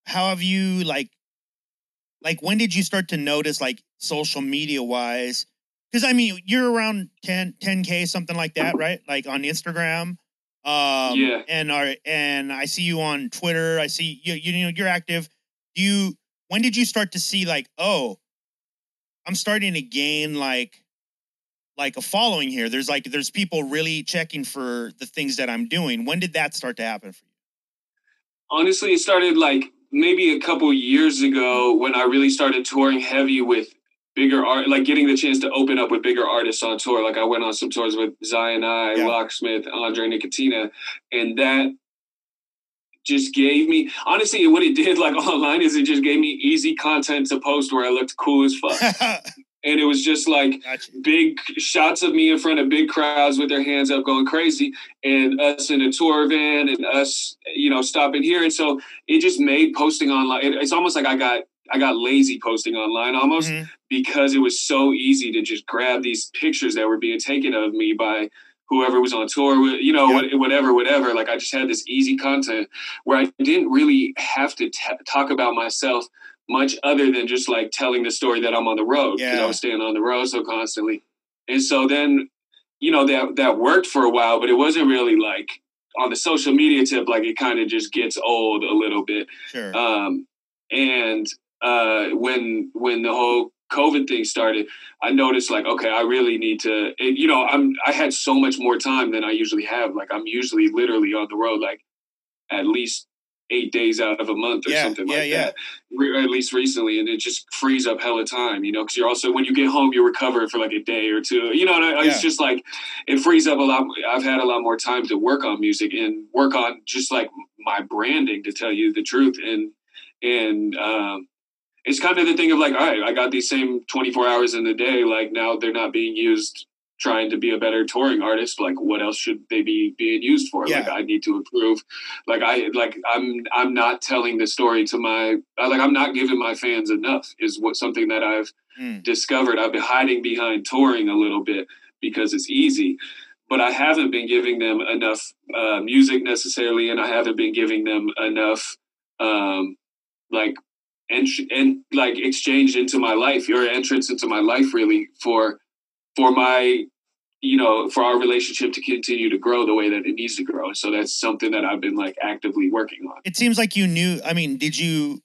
how have you like like when did you start to notice like social media wise? Because i mean you're around 10 10k something like that right? Like on instagram um Yeah. and are and i see you on twitter i see you you know you're active. Do you when did you start to see like oh i'm starting to gain like like a following here? There's like there's people really checking for the things that i'm doing. When did that start to happen for you? Honestly it started like maybe a couple years ago when i really started touring heavy with bigger art like getting the chance to open up with bigger artists on tour like i went on some tours with zion i Yeah. locksmith Andre Nickatina and that just gave me honestly what it did like online is it just gave me easy content to post where i looked cool as fuck and it was just like gotcha. big shots of me in front of big crowds with their hands up going crazy and us in a tour van and us you know stopping here and so it just made posting online it- it's almost like i got i got lazy posting online almost Mhm. because it was so easy to just grab these pictures that were being taken of me by whoever was on tour with you know Yeah. whatever whatever like i just had this easy content where i didn't really have to t- talk about myself much other than just like telling the story that i'm on the road Yeah. i was staying on the road so constantly and so then you know that that worked for a while but it wasn't really like on the social media tip like it kind of just gets old a little bit sure um, and uh, when when the whole COVID thing started, I noticed like, okay, I really need to. And, you know, I'm I had so much more time than I usually have. Like, I'm usually literally on the road like at least eight days out of a month or Yeah, something yeah, like yeah. that. Re- at least recently, and it just frees up hella time. You know, because you're also when you get home, you recover for like a day or two. You know, and I- Yeah. it's just like it frees up a lot. I've had a lot more time to work on music and work on just like my branding, to tell you the truth, and and um, it's kind of the thing of like, all right, I got these same 24 hours in the day. Like now they're not being used trying to be a better touring artist. Like what else should they be being used for? Like Yeah. I need to improve. Like I like I'm I'm not telling the story to my I- like I'm not giving my fans enough is what something that I've Mm. discovered. I've been hiding behind touring a little bit because it's easy. But I haven't been giving them enough uh, music necessarily, and I haven't been giving them enough um, like and and like exchange into my life your entrance into my life really for for my you know for our relationship to continue to grow the way that it needs to grow. So that's something that i've been like actively working on. It seems like you knew i mean did you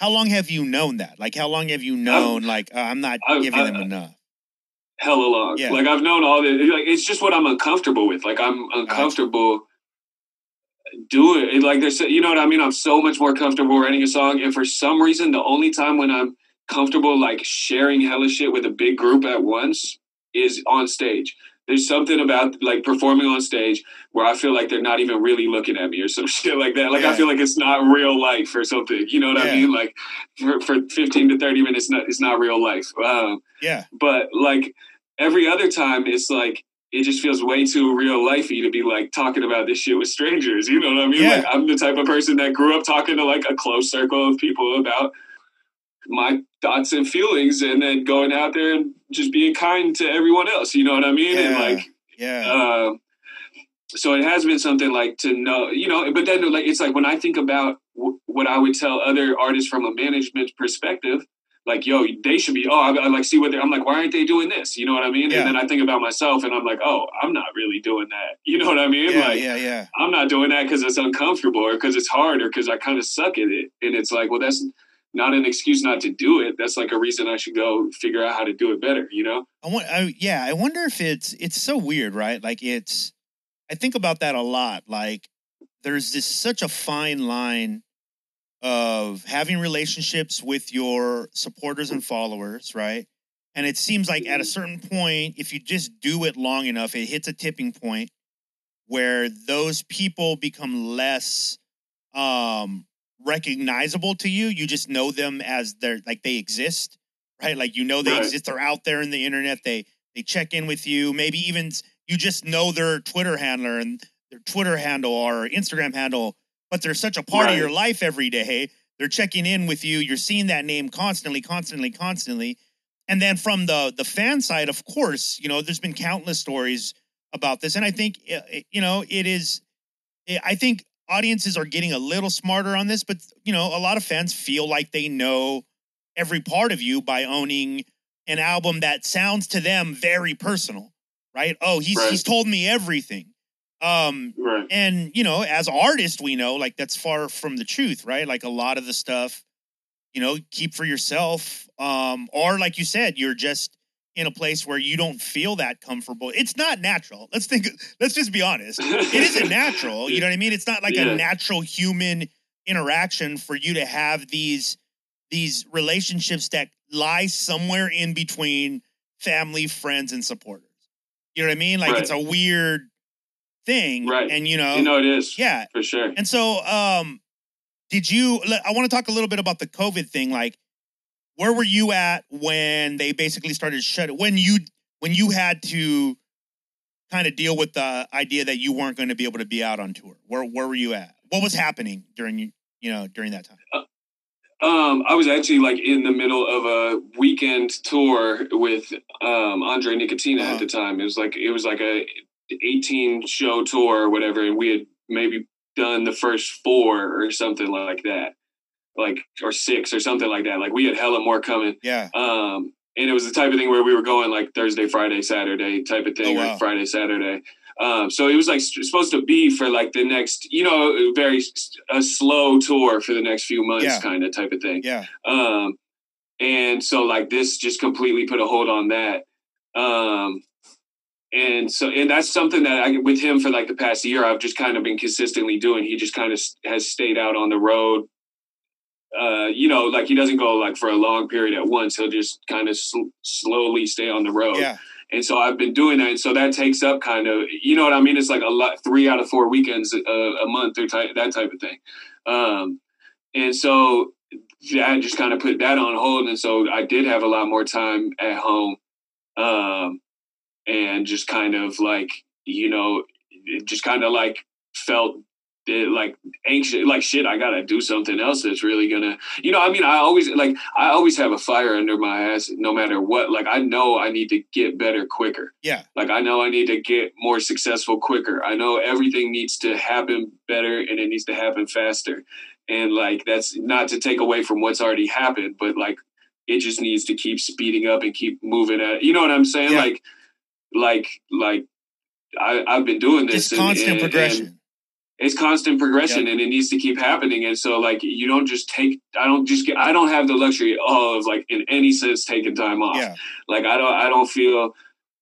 how long have you known that? Like how long have you known like uh, i'm not I've- giving I- them enough hella long. Yeah. like i've known all the like it's just what i'm uncomfortable with. Like i'm uncomfortable doing it like there's you know what i mean? I'm so much more comfortable writing a song and for some reason the only time when i'm comfortable like sharing hella shit with a big group at once is on stage there's something about like performing on stage where I feel like they're not even really looking at me or some shit like that. Like Yeah. I feel like it's not real life or something. You know what Yeah. I mean? Like for, for 15 to 30 minutes, not, it's not real life. Um, yeah but like every other time it's like it just feels way too real lifey to be like talking about this shit with strangers you know what i mean Yeah. like i'm the type of person that grew up talking to like a close circle of people about my thoughts and feelings and then going out there and just being kind to everyone else you know what i mean and Yeah. like yeah um, so it has been something like to know, you know, but then like it's like when I think about w- what I would tell other artists from a management perspective, like, yo, they should be. Oh, I, I like see what they're. I'm like, why aren't they doing this? You know what I mean? Yeah. And then I think about myself, and I'm like, oh, I'm not really doing that. You know what I mean? Yeah, like, yeah, yeah. I'm not doing that because it's uncomfortable or because it's hard or because I kind of suck at it. And it's like, well, that's not an excuse not to do it. That's like a reason I should go figure out how to do it better. You know? I want, I, yeah, I wonder if it's it's so weird, right? Like it's, I think about that a lot. Like there's this such a fine line of having relationships with your supporters and followers, right? And it seems like at a certain point, if you just do it long enough, it hits a tipping point where those people become less um recognizable to you. You just know them as they're like they exist, right? Like you know they Right. exist. They're out there in the internet. They they check in with you. Maybe even you just know their Twitter handler and their Twitter handle or Instagram handle, but they're such a part of your life every day. They're checking in with you. You're seeing that name constantly, constantly, constantly. And then from the the fan side, of course, you know, there's been countless stories about this, and I think uh, you know it is. I think audiences are getting a little smarter on this, but you know, a lot of fans feel like they know every part of you by owning an album that sounds to them very personal, right? Oh, he's Right. he's told me everything. Um, Right. and you know, as artists, we know like that's far from the truth, right? Like a lot of the stuff, you know, keep for yourself. Um, or like you said, you're just in a place where you don't feel that comfortable. It's not natural. Let's think. Let's just be honest. It isn't natural. You know what I mean? It's not like Yeah. a natural human interaction for you to have these these relationships that lie somewhere in between family, friends, and supporters. You know what I mean? Like Right. it's a weird thing, Right. And you know, You know it is. yeah. For sure. And so, um, did you? I want to talk a little bit about the COVID thing. Like, where were you at when they basically started shut? When you when you had to kind of deal with the idea that you weren't going to be able to be out on tour? Where where were you at? What was happening during you you know during that time? Um, I was actually like in the middle of a weekend tour with um Andre Nickatina Uh-huh. at the time. It was like it was like a 18 show tour or whatever, and we had maybe done the first four or something like that. Like or six or something like that. Like we had hella more coming. Yeah, Um, and it was the type of thing where we were going like Thursday, Friday, Saturday type of thing, Oh, wow. or Friday, Saturday. Um, so it was like supposed to be for like the next, you know, very s- a slow tour for the next few months, Yeah. kind of type of thing. yeah, Um, and so like this just completely put a hold on that. Um, and so, and that's something that I, with him for like the past year, I've just kind of been consistently doing. He just kind of has stayed out on the road. Uh, you know, like he doesn't go like for a long period at once. He'll just kind of sl- slowly stay on the road. yeah, And so I've been doing that. And so that takes up kind of, you know what I mean? It's like a lot, three out of four weekends a, a month or type, that type of thing. Um, and so that just kind of put that on hold. And so I did have a lot more time at home. Um, and just kind of like, you know, it just kind of like felt it, like anxious, like shit, I gotta do something else that's really gonna, you know, I mean, I always like, I always have a fire under my ass no matter what. Like, I know I need to get better quicker. yeah, Like I know I need to get more successful quicker. I know everything needs to happen better and it needs to happen faster. And like that's not to take away from what's already happened, but like it just needs to keep speeding up and keep moving at you know what I'm saying? Yeah. Like like like I, I've been doing this just and- constant and- progression. and it's constant progression and it needs to keep happening. And so like you don't just take I don't just get I don't have the luxury of like in any sense taking time off. Yeah, like i don't i don't feel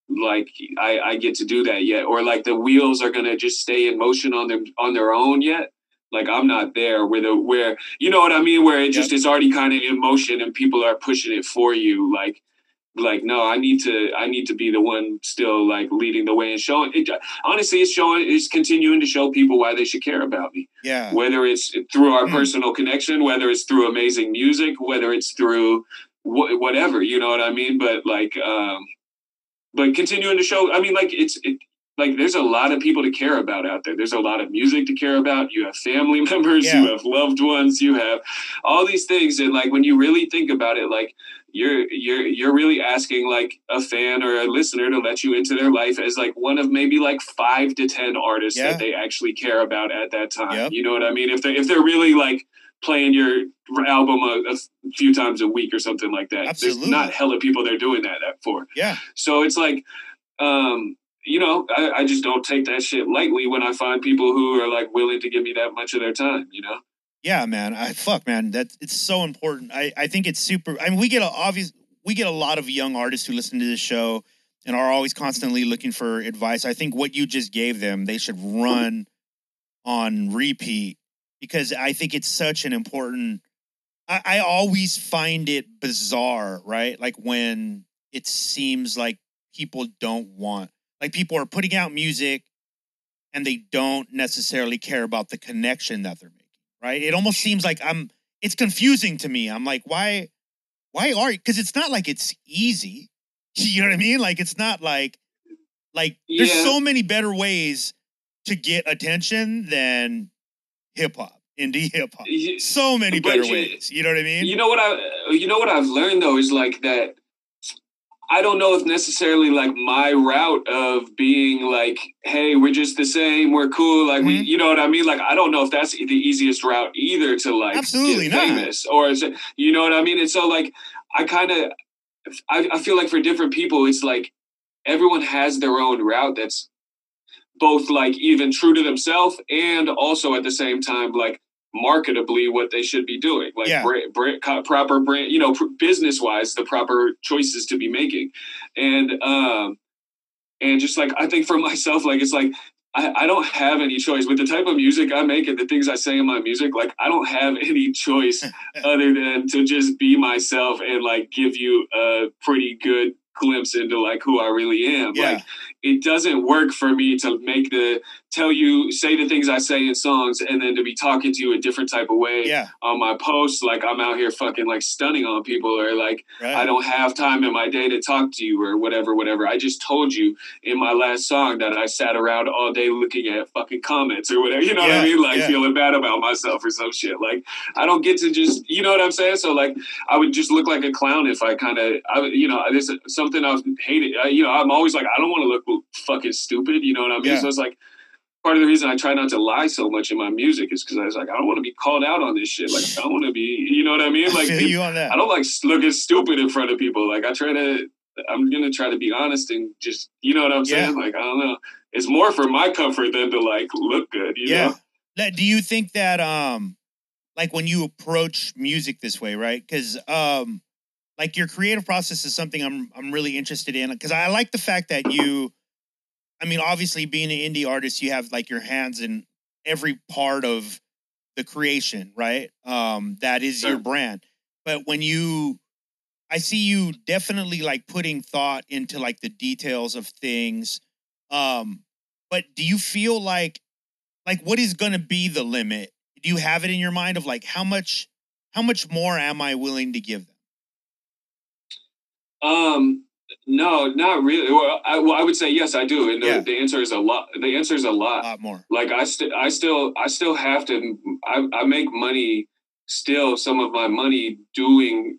like i i get to do that yet. Or like the wheels are gonna just stay in motion on their on their own yet. Like i'm not there where the where you know what i mean? Where it just is already kind of in motion and people are pushing it for you. Like like no i need to i need to be the one still like leading the way and showing it honestly it's showing it's continuing to show people why they should care about me yeah, whether it's through our Mm. personal connection, whether it's through amazing music, whether it's through wh- whatever, you know what I mean? But like, um, but continuing to show, I mean, like it's it, like there's a lot of people to care about out there. There's a lot of music to care about. You have family members, Yeah. you have loved ones, you have all these things, and like when you really think about it, like you're you're you're really asking like a fan or a listener to let you into their life as like one of maybe like five to ten artists Yeah. that they actually care about at that time. Yep. You know what I mean? If they if they're really like playing your album a, a few times a week or something like that. Absolutely. There's not hella people they're doing that, for. Yeah. So it's like, um, you know, I, I just don't take that shit lightly when I find people who are like willing to give me that much of their time, you know? Yeah, man. I fuck, man. That it's so important. I I think it's super. I mean, we get a obvious. We get a lot of young artists who listen to this show and are always constantly looking for advice. I think what you just gave them, they should run on repeat because I think it's such an important. I, I always find it bizarre, right? Like when it seems like people don't want, like people are putting out music and they don't necessarily care about the connection that they're making, right? It almost seems like I'm, it's confusing to me. I'm like, why, why are? Because it's not like it's easy. You know what I mean? Like it's not like, like there's so many better ways to get attention than hip hop, indie hip hop. So many But better you- ways. You know what I mean? You know what I you know what I've learned though is like that I don't know if necessarily like my route of being like, hey, we're just the same, we're cool, like we, Mhm. you know what I mean? Like I don't know if that's the easiest route either to like Absolutely get not. famous or is it, you know what I mean? And so like I kind of I, I feel like for different people, it's like everyone has their own route that's both like even true to themselves and also at the same time like marketably what they should be doing like Yeah. brand, brand, proper brand you know pr- business wise the proper choices to be making and um and just like i think for myself like it's like I, I don't have any choice with the type of music I make and the things I say in my music. Like I don't have any choice other than to just be myself and like give you a pretty good glimpse into like who I really am. Yeah. Like it doesn't work for me to make the tell you say the things I say in songs and then to be talking to you a different type of way yeah, on my posts. Like I'm out here fucking like stunning on people or like right. I don't have time in my day to talk to you or whatever, whatever. I just told you in my last song that I sat around all day looking at fucking comments or whatever. You know what I mean? Like yeah. feeling bad about myself or some shit. Like I don't get to just, you know what I'm saying? So like I would just look like a clown if I kind of, I, you know, this is something I've hated. I, you know, I'm always like, I don't want to look fucking stupid. You know what I mean? Yeah. So it's like. Part of the reason I try not to lie so much in my music is because I was like, I don't want to be called out on this shit. Like, I don't want to be, you know what I mean? Like, feel you on that. I don't like looking stupid in front of people. Like I try to, I'm gonna try to be honest and just, you know what I'm saying? Like I don't know. It's more for my comfort than to like look good. You yeah. know? Do you think that um like when you approach music this way, right? Cuz um like your creative process is something I'm I'm really interested in cuz I like the fact that you I mean obviously being an indie artist you have like your hands in every part of the creation, right? Um that is your brand. But when you I see you definitely like putting thought into like the details of things. Um but do you feel like like what is going to be the limit do you have it in your mind of like how much how much more am i willing to give them Um, no, not really. Well, I, well, I would say yes, I do, and the, Yeah. the answer is a lot. The answer is a a lot. lot more like I still, I still, I still have to. I, I make money still. Some of my money doing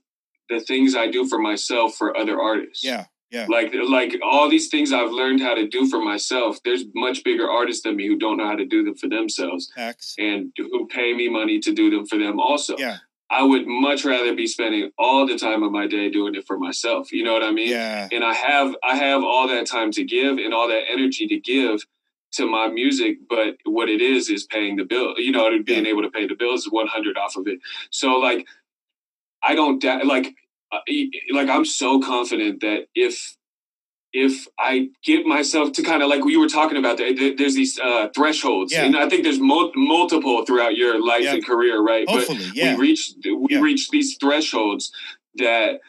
the things I do for myself for other artists. yeah yeah like like all these things I've learned how to do for myself. There's much bigger artists than me who don't know how to do them for themselves X. and who pay me money to do them for them also. yeah I would much rather be spending all the time of my day doing it for myself. You know what I mean? yeah And I have I have all that time to give and all that energy to give to my music, but what it is is paying the bill. You know, being able to pay the bills is 100 off of it. So like I don't like uh, like I'm so confident that if if I get myself to kind of like you were talking about, there- there- there's these uh, thresholds, Yeah. and I think there's mul- multiple throughout your life Yeah. and career, right? But yeah we reach we Yeah. reach these thresholds that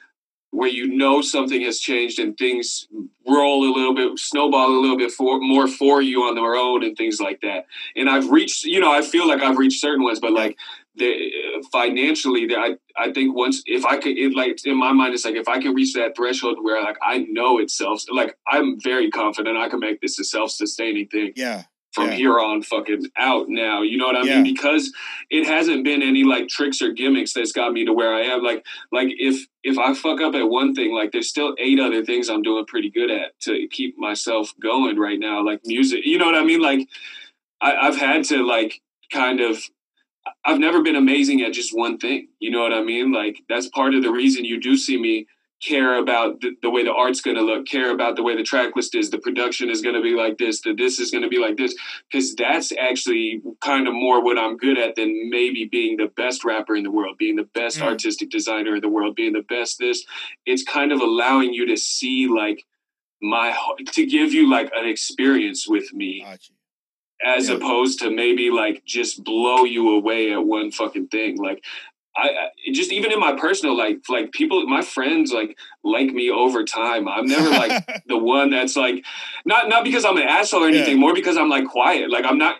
where you know something has changed and things roll a little bit snowball a little bit for more for you on their own and things like that and i've reached you know i feel like i've reached certain ones but like the uh, financially that i i think once if i could it like in my mind it's like if i can reach that threshold where like i know it's self like i'm very confident i can make this a self-sustaining thing yeah from Yeah. here on fucking out now. You know what I Yeah. mean? Because it hasn't been any like tricks or gimmicks that's got me to where I am. Like like if if I fuck up at one thing, like there's still eight other things I'm doing pretty good at to keep myself going right now. Like music. You know what I mean? Like I, I've had to like kind of I've never been amazing at just one thing. You know what I mean? Like that's part of the reason you do see me care about the, the way the art's going to look, care about the way the track list is, the production is going to be like this, that this is going to be like this, because that's actually kind of more what I'm good at than maybe being the best rapper in the world, being the best Mm. artistic designer in the world, being the best this. It's kind of allowing you to see like my to give you like an experience with me. As Yeah. opposed to maybe like just blow you away at one fucking thing like I, I just even in my personal like like people my friends like like me over time i'm never like the one that's like not not because i'm an asshole or Yeah. anything more because i'm like quiet like i'm not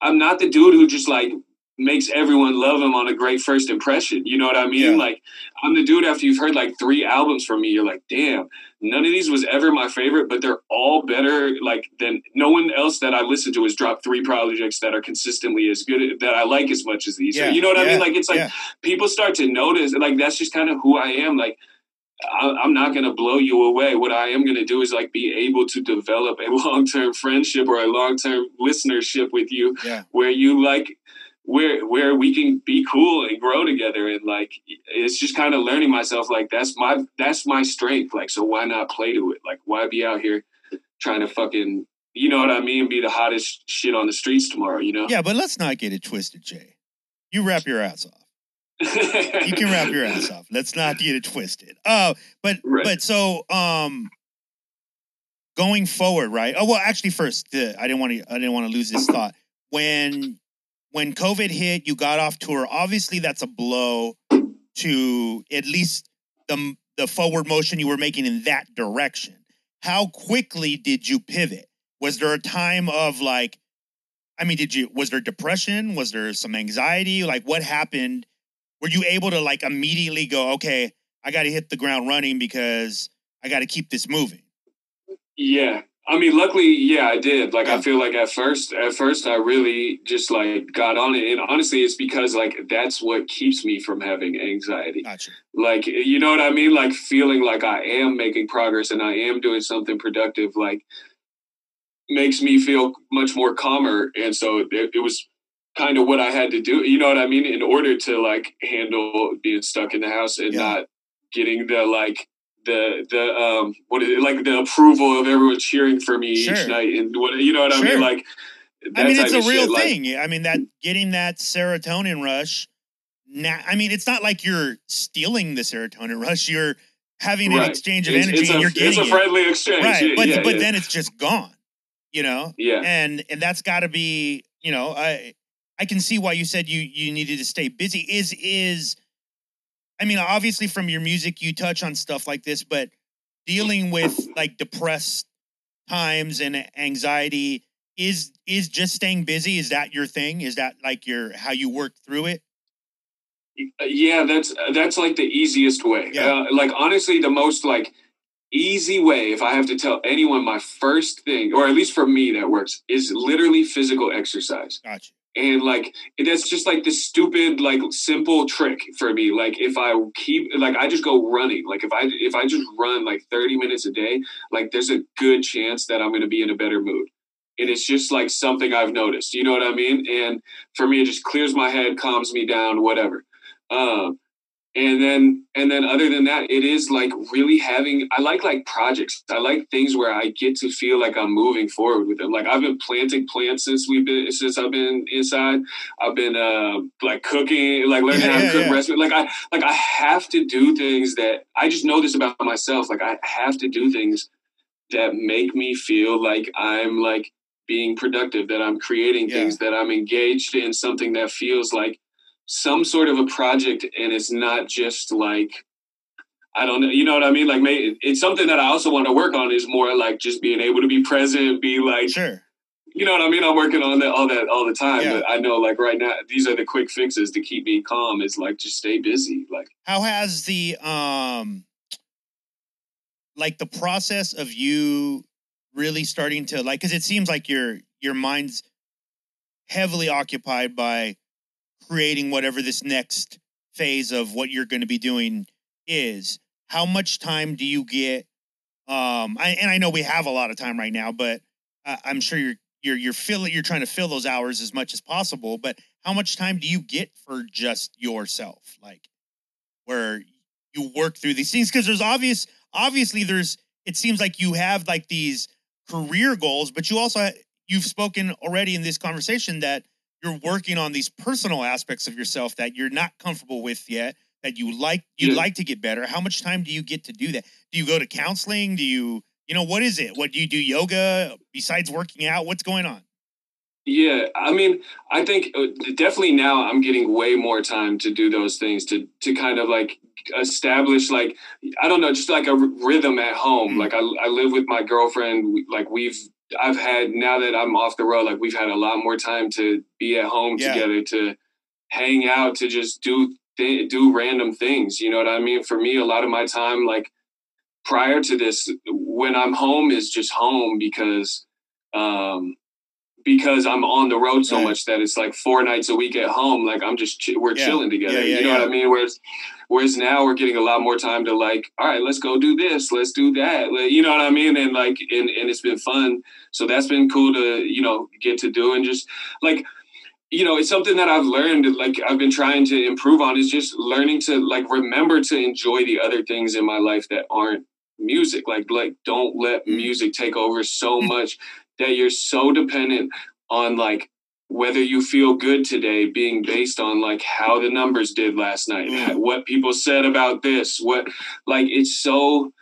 i'm not the dude who just like makes everyone love him on a great first impression you know what i mean Yeah. like i'm the dude after you've heard like three albums from me you're like damn none of these was ever my favorite but they're all better like than no one else that i listen to has dropped three projects that are consistently as good that i like as much as these Yeah, you know what i mean like it's like yeah. people start to notice like that's just kind of who i am like I- I'm not going to blow you away. What I am going to do is like be able to develop a long term friendship or a long term listenership with you Yeah. where you like where where we can be cool and grow together and like it's just kind of learning myself like that's my that's my strength like so why not play to it like why be out here trying to fucking you know what I mean be the hottest shit on the streets tomorrow you know Yeah, but let's not get it twisted, Jay. You rap your ass off. You can rap your ass off. Let's not get it twisted. Oh, but Right. but so um going forward, right? Oh well, actually, first uh, I didn't want to I didn't want to lose this thought. When when COVID hit, you got off tour. Obviously, that's a blow to at least the the forward motion you were making in that direction. How quickly did you pivot? Was there a time of like, I mean, did you was there depression? Was there some anxiety? Like, what happened? Were you able to like immediately go, okay, I got to hit the ground running because I got to keep this moving? Yeah. I mean, luckily, yeah, I did. Like, Yeah. I feel like at first, at first, I really just like got on it, and honestly, it's because like that's what keeps me from having anxiety. Gotcha. Like, you know what I mean? Like feeling like I am making progress and I am doing something productive. Like, makes me feel much more calmer, and so it, it was kind of what I had to do. You know what I mean? In order to like handle being stuck in the house and Yeah. not getting the like the the um what is it like the approval of everyone cheering for me Sure. each night and what you know what I mean like I mean, it's a real shit, like- thing. I mean, that getting that serotonin rush. Now, I mean, it's not like you're stealing the serotonin rush. You're having an Right. exchange of it's, energy, it's and a, you're getting it's a it. friendly exchange right. yeah, but yeah, but yeah. then it's just gone. You know, yeah and and that's got to be. You know, I I can see why you said you you needed to stay busy. Is is, I mean, obviously from your music you touch on stuff like this, but dealing with like depressed times and anxiety is is just staying busy is that your thing? Is that like your how you work through it? Yeah that's that's like the easiest way. Yeah. uh, like honestly the most like easy way if i have to tell anyone my first thing or at least for me that works is literally physical exercise. Gotcha and like that's just like the stupid like simple trick for me. Like if i keep like i just go running. Like if i if i just run like 30 minutes a day like there's a good chance that i'm going to be in a better mood. And it's just like something i've noticed. You know what i mean? And for me it just clears my head calms me down whatever. Um and then and then other than that it is like really having i like like projects. I like things where i get to feel like i'm moving forward with them. Like i've been planting plants since we've been since i've been inside. I've been uh like cooking like learning Yeah, how to yeah, cook yeah. recipes like i like i have to do things that i just know this about myself. Like i have to do things that make me feel like i'm like being productive that i'm creating things that i'm engaged in something that feels like some sort of a project and it's not just like I don't know, you know what I mean? Like, may, it's something that I also want to work on is more like just being able to be present, be like, sure you know what I mean? I'm working on that all that all the time, Yeah. but I know like right now these are the quick fixes to keep me calm. Is like just stay busy. Like, how has the um like the process of you really starting to like because it seems like your your mind's heavily occupied by creating whatever this next phase of what you're going to be doing is. How much time do you get um I, and i know we have a lot of time right now but I, i'm sure you're you're you're filling you're trying to fill those hours as much as possible but how much time do you get for just yourself? Like where you work through these things because there's obvious obviously there's it seems like you have like these career goals but you also you've spoken already in this conversation that you're working on these personal aspects of yourself that you're not comfortable with yet that you like you Yeah. like to get better how much time do you get to do that do you go to counseling do you you know what is it what do you do yoga besides working out what's going on Yeah, I mean, I think uh, definitely now I'm getting way more time to do those things to to kind of like establish like I don't know, just like a rhythm at home. Mm. Like I I live with my girlfriend. Like we've I've had now that I'm off the road, like we've had a lot more time to be at home Yeah. together, to hang out, to just do th- do random things. You know what I mean? For me, a lot of my time, like prior to this, when I'm home, is just home because. um because I'm on the road so Right. much that it's like four nights a week at home. Like I'm just ch- we're Yeah. chilling together. Yeah, yeah, you know what I mean? Whereas whereas now we're getting a lot more time to like, all right, let's go do this, let's do that. Like, You know what I mean? And like and, and it's been fun. So that's been cool to you know get to do and just like you know it's something that I've learned like I've been trying to improve on is just learning to like remember to enjoy the other things in my life that aren't music like like don't let Mm. music take over so much that you're so dependent on like whether you feel good today being based on like how the numbers did last night Mm. what people said about this what like it's so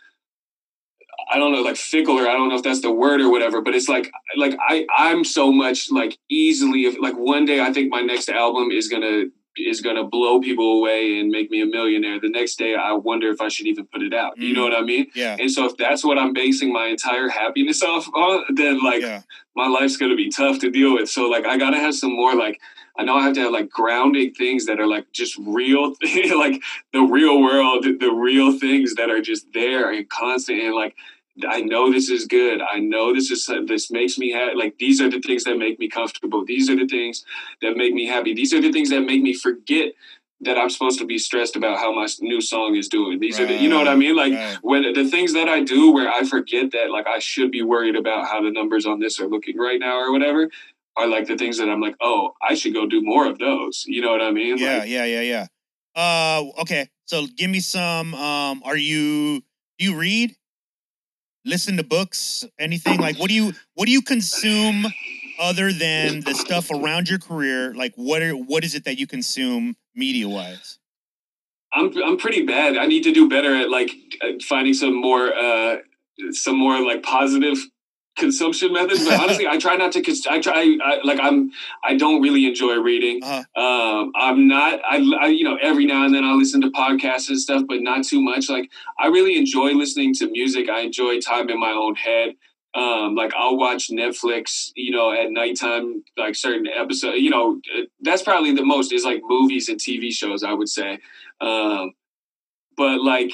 i don't know like fickle or i don't know if that's the word or whatever but it's like like i i'm so much like easily like one day i think my next album is gonna is gonna blow people away and make me a millionaire. The next day i wonder if i should even put it out. You know Mm. what i mean? Yeah. And so if that's what I'm basing my entire happiness off on, then like yeah. my life's gonna be tough to deal with. So like I gotta have some more like I know I have to have like grounding things that are like just real, like the real world, the real things that are just there and constant and like I know this is good. I know this is this makes me happy. Like these are the things that make me comfortable. These are the things that make me happy. These are the things that make me forget that I'm supposed to be stressed about how my new song is doing. These are the, you know what I mean? Like right. when the things that I do where I forget that like I should be worried about how the numbers on this are looking right now or whatever are like the things that I'm like, oh, I should go do more of those. You know what I mean? yeah Like, yeah yeah yeah uh okay so give me some um are you do you read listen to books anything? Like what do you what do you consume other than the stuff around your career? Like what are what is it that you consume media wise I'm I'm pretty bad. I need to do better at like finding some more uh some more like positive consumption methods. But honestly, I try not to. Cons- I try I, like I'm. I don't really enjoy reading. uh Um, I'm not. I, I you know every now and then I'll listen to podcasts and stuff, but not too much. Like I really enjoy listening to music. I enjoy time in my own head. Um, like I'll watch Netflix, you know, at nighttime, like certain episodes. You know, uh, that's probably the most is like movies and TV shows. I would say, um, but like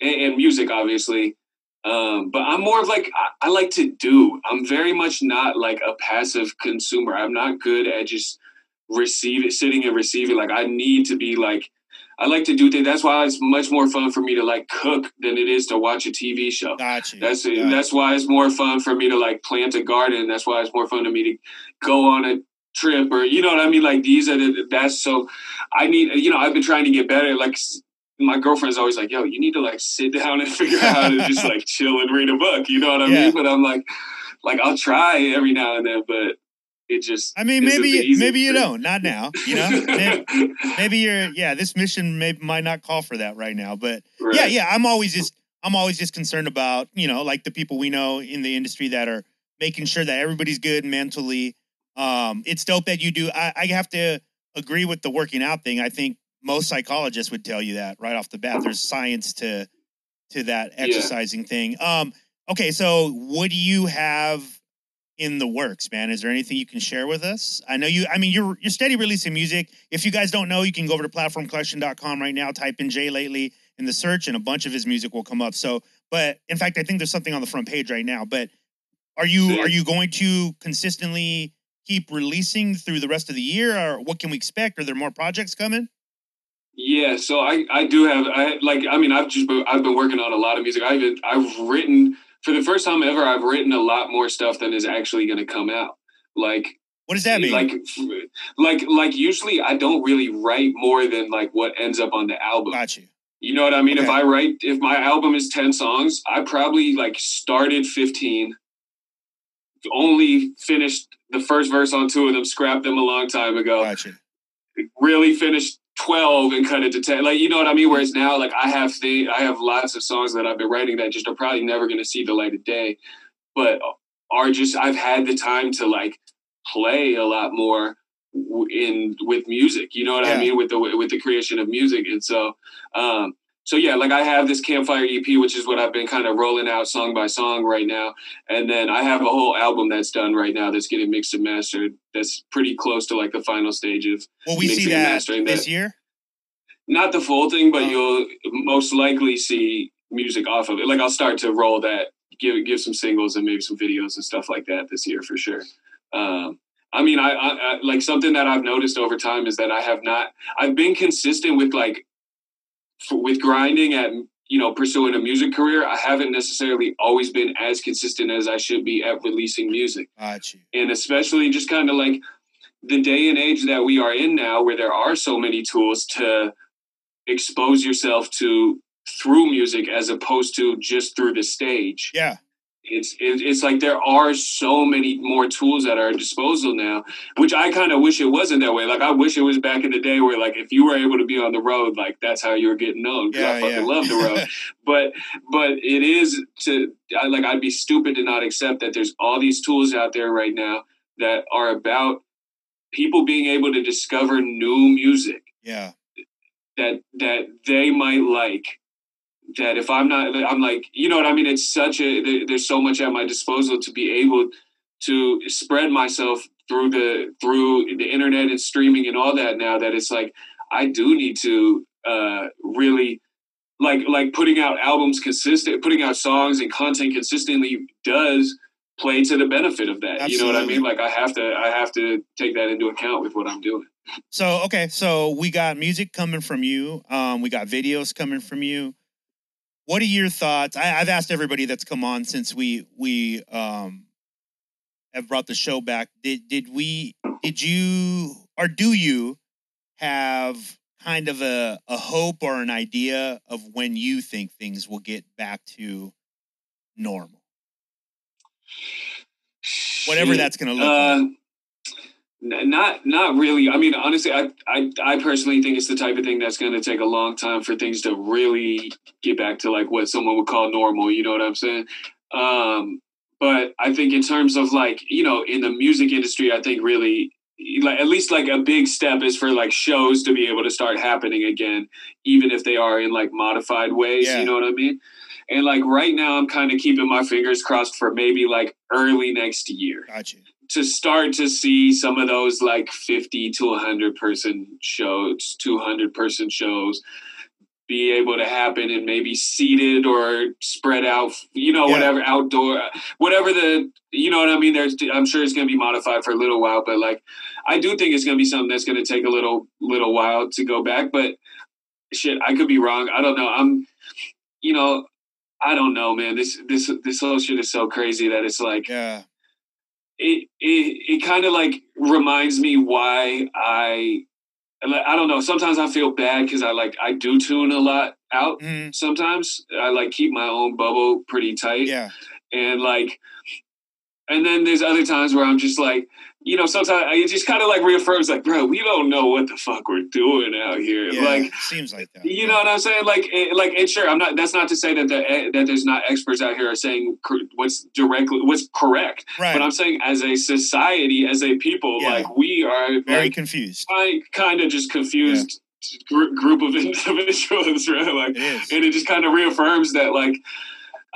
and, and music, obviously. Um, but I'm more of like I, I like to do. I'm very much not like a passive consumer. I'm not good at just receive it, sitting and receiving. Like I need to be like I like to do things. That's why it's much more fun for me to like cook than it is to watch a TV show. Gotcha. That's Got that's why it's more fun for me to like plant a garden. That's why it's more fun to me to go on a trip or you know what I mean. Like these are the that's so I need you know I've been trying to get better. Like my girlfriend's always like, "Yo, you need to like sit down and figure out how to just like chill and read a book." You know what I Yeah. mean? But I'm like, like I'll try every now and then, but it just I mean, maybe you- maybe you don't. Not now. You know, maybe, maybe you're. Yeah, this mission may might not call for that right now. But Right. yeah, yeah. I'm always just. I'm always just concerned about you know like the people we know in the industry that are making sure that everybody's good mentally. Um, it's dope that you do. I, I have to agree with the working out thing. I think most psychologists would tell you that right off the bat. There's science to to that Yeah. exercising thing. Um, okay, so what do you have in the works, man? Is there anything you can share with us? I know you. I mean, you're you're steady releasing music. If you guys don't know, you can go over to platformcollection.com right now. Type in J. Lately in the search, and a bunch of his music will come up. So, but in fact, I think there's something on the front page right now. But are you Yeah. are you going to consistently keep releasing through the rest of the year, or what can we expect? Are there more projects coming? Yeah, so I I do have I like I mean I've just been, I've been working on a lot of music. I've been, I've written for the first time ever. I've written a lot more stuff than is actually going to come out. Like What does that mean? like like like usually I don't really write more than like what ends up on the album. Got you. You know what I mean? If I write, if my album is 10 songs, I probably like started 15, only finished the first verse on two of them, scrapped them a long time ago, Got you. really finished 12 and cut it to 10. Like, you know what I mean? Whereas now, like I have the, I have lots of songs that I've been writing that just are probably never going to see the light of day, but are just, I've had the time to like play a lot more w- in with music you know what Yeah. i mean with the with the creation of music and so um so yeah like i have this campfire ep which is what i've been kind of rolling out song by song right now and then i have a whole album that's done right now that's getting mixed and mastered that's pretty close to like the final stage of Will we see that this that. year? not the full thing but Oh. you'll most likely see music off of it like i'll start to roll that give give some singles and maybe some videos and stuff like that this year for sure um I mean, I, I, I like something that I've noticed over time is that I have not. I've been consistent with like f with grinding at you know pursuing a music career. I haven't necessarily always been as consistent as I should be at releasing music, Got you. and especially just kind of like the day and age that we are in now, where there are so many tools to expose yourself to through music as opposed to just through the stage Yeah. It's it, it's like there are so many more tools at our disposal now which i kind of wish it wasn't that way like i wish it was back in the day where like if you were able to be on the road like that's how you were getting known Yeah, i fucking yeah. love the road but but it is to I, like i'd be stupid to not accept that there's all these tools out there right now that are about people being able to discover new music yeah. that that they might like that if i'm not i'm like you know what i mean it's such a there's so much at my disposal to be able to spread myself through the through the internet and streaming and all that now that it's like i do need to uh really like like putting out albums consistent putting out songs and content consistently does play to the benefit of that you know what i mean like i have to i have to take that into account with what i'm doing So okay, so we got music coming from you. Um, we got videos coming from you. What are your thoughts? I, I've asked everybody that's come on since we we um have brought the show back. Did did we did you or do you have kind of a, a hope or an idea of when you think things will get back to normal? Whatever that's gonna look Uh, like. Not not really. I mean, honestly, I I, I personally think it's the type of thing that's going to take a long time for things to really get back to like what someone would call normal. You know what I'm saying? Um, but I think in terms of like you know in the music industry, I think really like at least like a big step is for like shows to be able to start happening again, even if they are in like modified ways. Yeah. You know what I mean? And like right now, I'm kind of keeping my fingers crossed for maybe like early next year Got you. To start to see some of those like 50 to 100 person shows 200 person shows be able to happen and maybe seated or spread out you know Yeah. whatever outdoor whatever the you know what i mean there's i'm sure it's going to be modified for a little while but like i do think it's going to be something that's going to take a little little while to go back but shit i could be wrong i don't know i'm you know i don't know man this this this whole shit is so crazy that it's like Yeah. It it, it kind of like reminds me why I I don't know. Sometimes I feel bad because I like I do tune a lot out. Mhm. Sometimes I like keep my own bubble pretty tight, Yeah. and like, and then there's other times where I'm just like, you know, sometimes it just kind of like reaffirms, like, bro, we don't know what the fuck we're doing out here. Yeah. Like, seems like that. you know what I'm saying? Like, it, like, and sure, I'm not. That's not to say that the, eh, that there's not experts out here are saying what's directly what's correct. Right. But I'm saying, as a society, as a people, Yeah. like we are Very like confused. I kind of just confused gr- group of individuals, right? Like, It and it just kind of reaffirms that, like,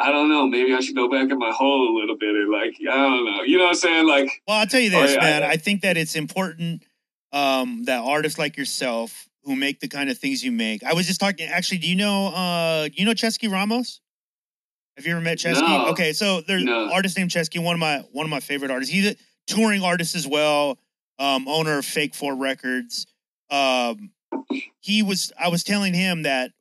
I don't know, maybe I should go back in my hole a little bit, and like, I don't know, you know what I'm saying? Like, Well, I'll tell you this, Oh, yeah, man. I- I think that it's important um, that artists like yourself who make the kind of things you make. I was just talking. Actually, do you know? Uh, you know Ceschi Ramos? Have you ever met Ceschi? No. Okay, so there's No. an artist named Ceschi. One of my one of my favorite artists. He's a touring artist as well. Um, owner of Fake Four Records. Um, he was. I was telling him that,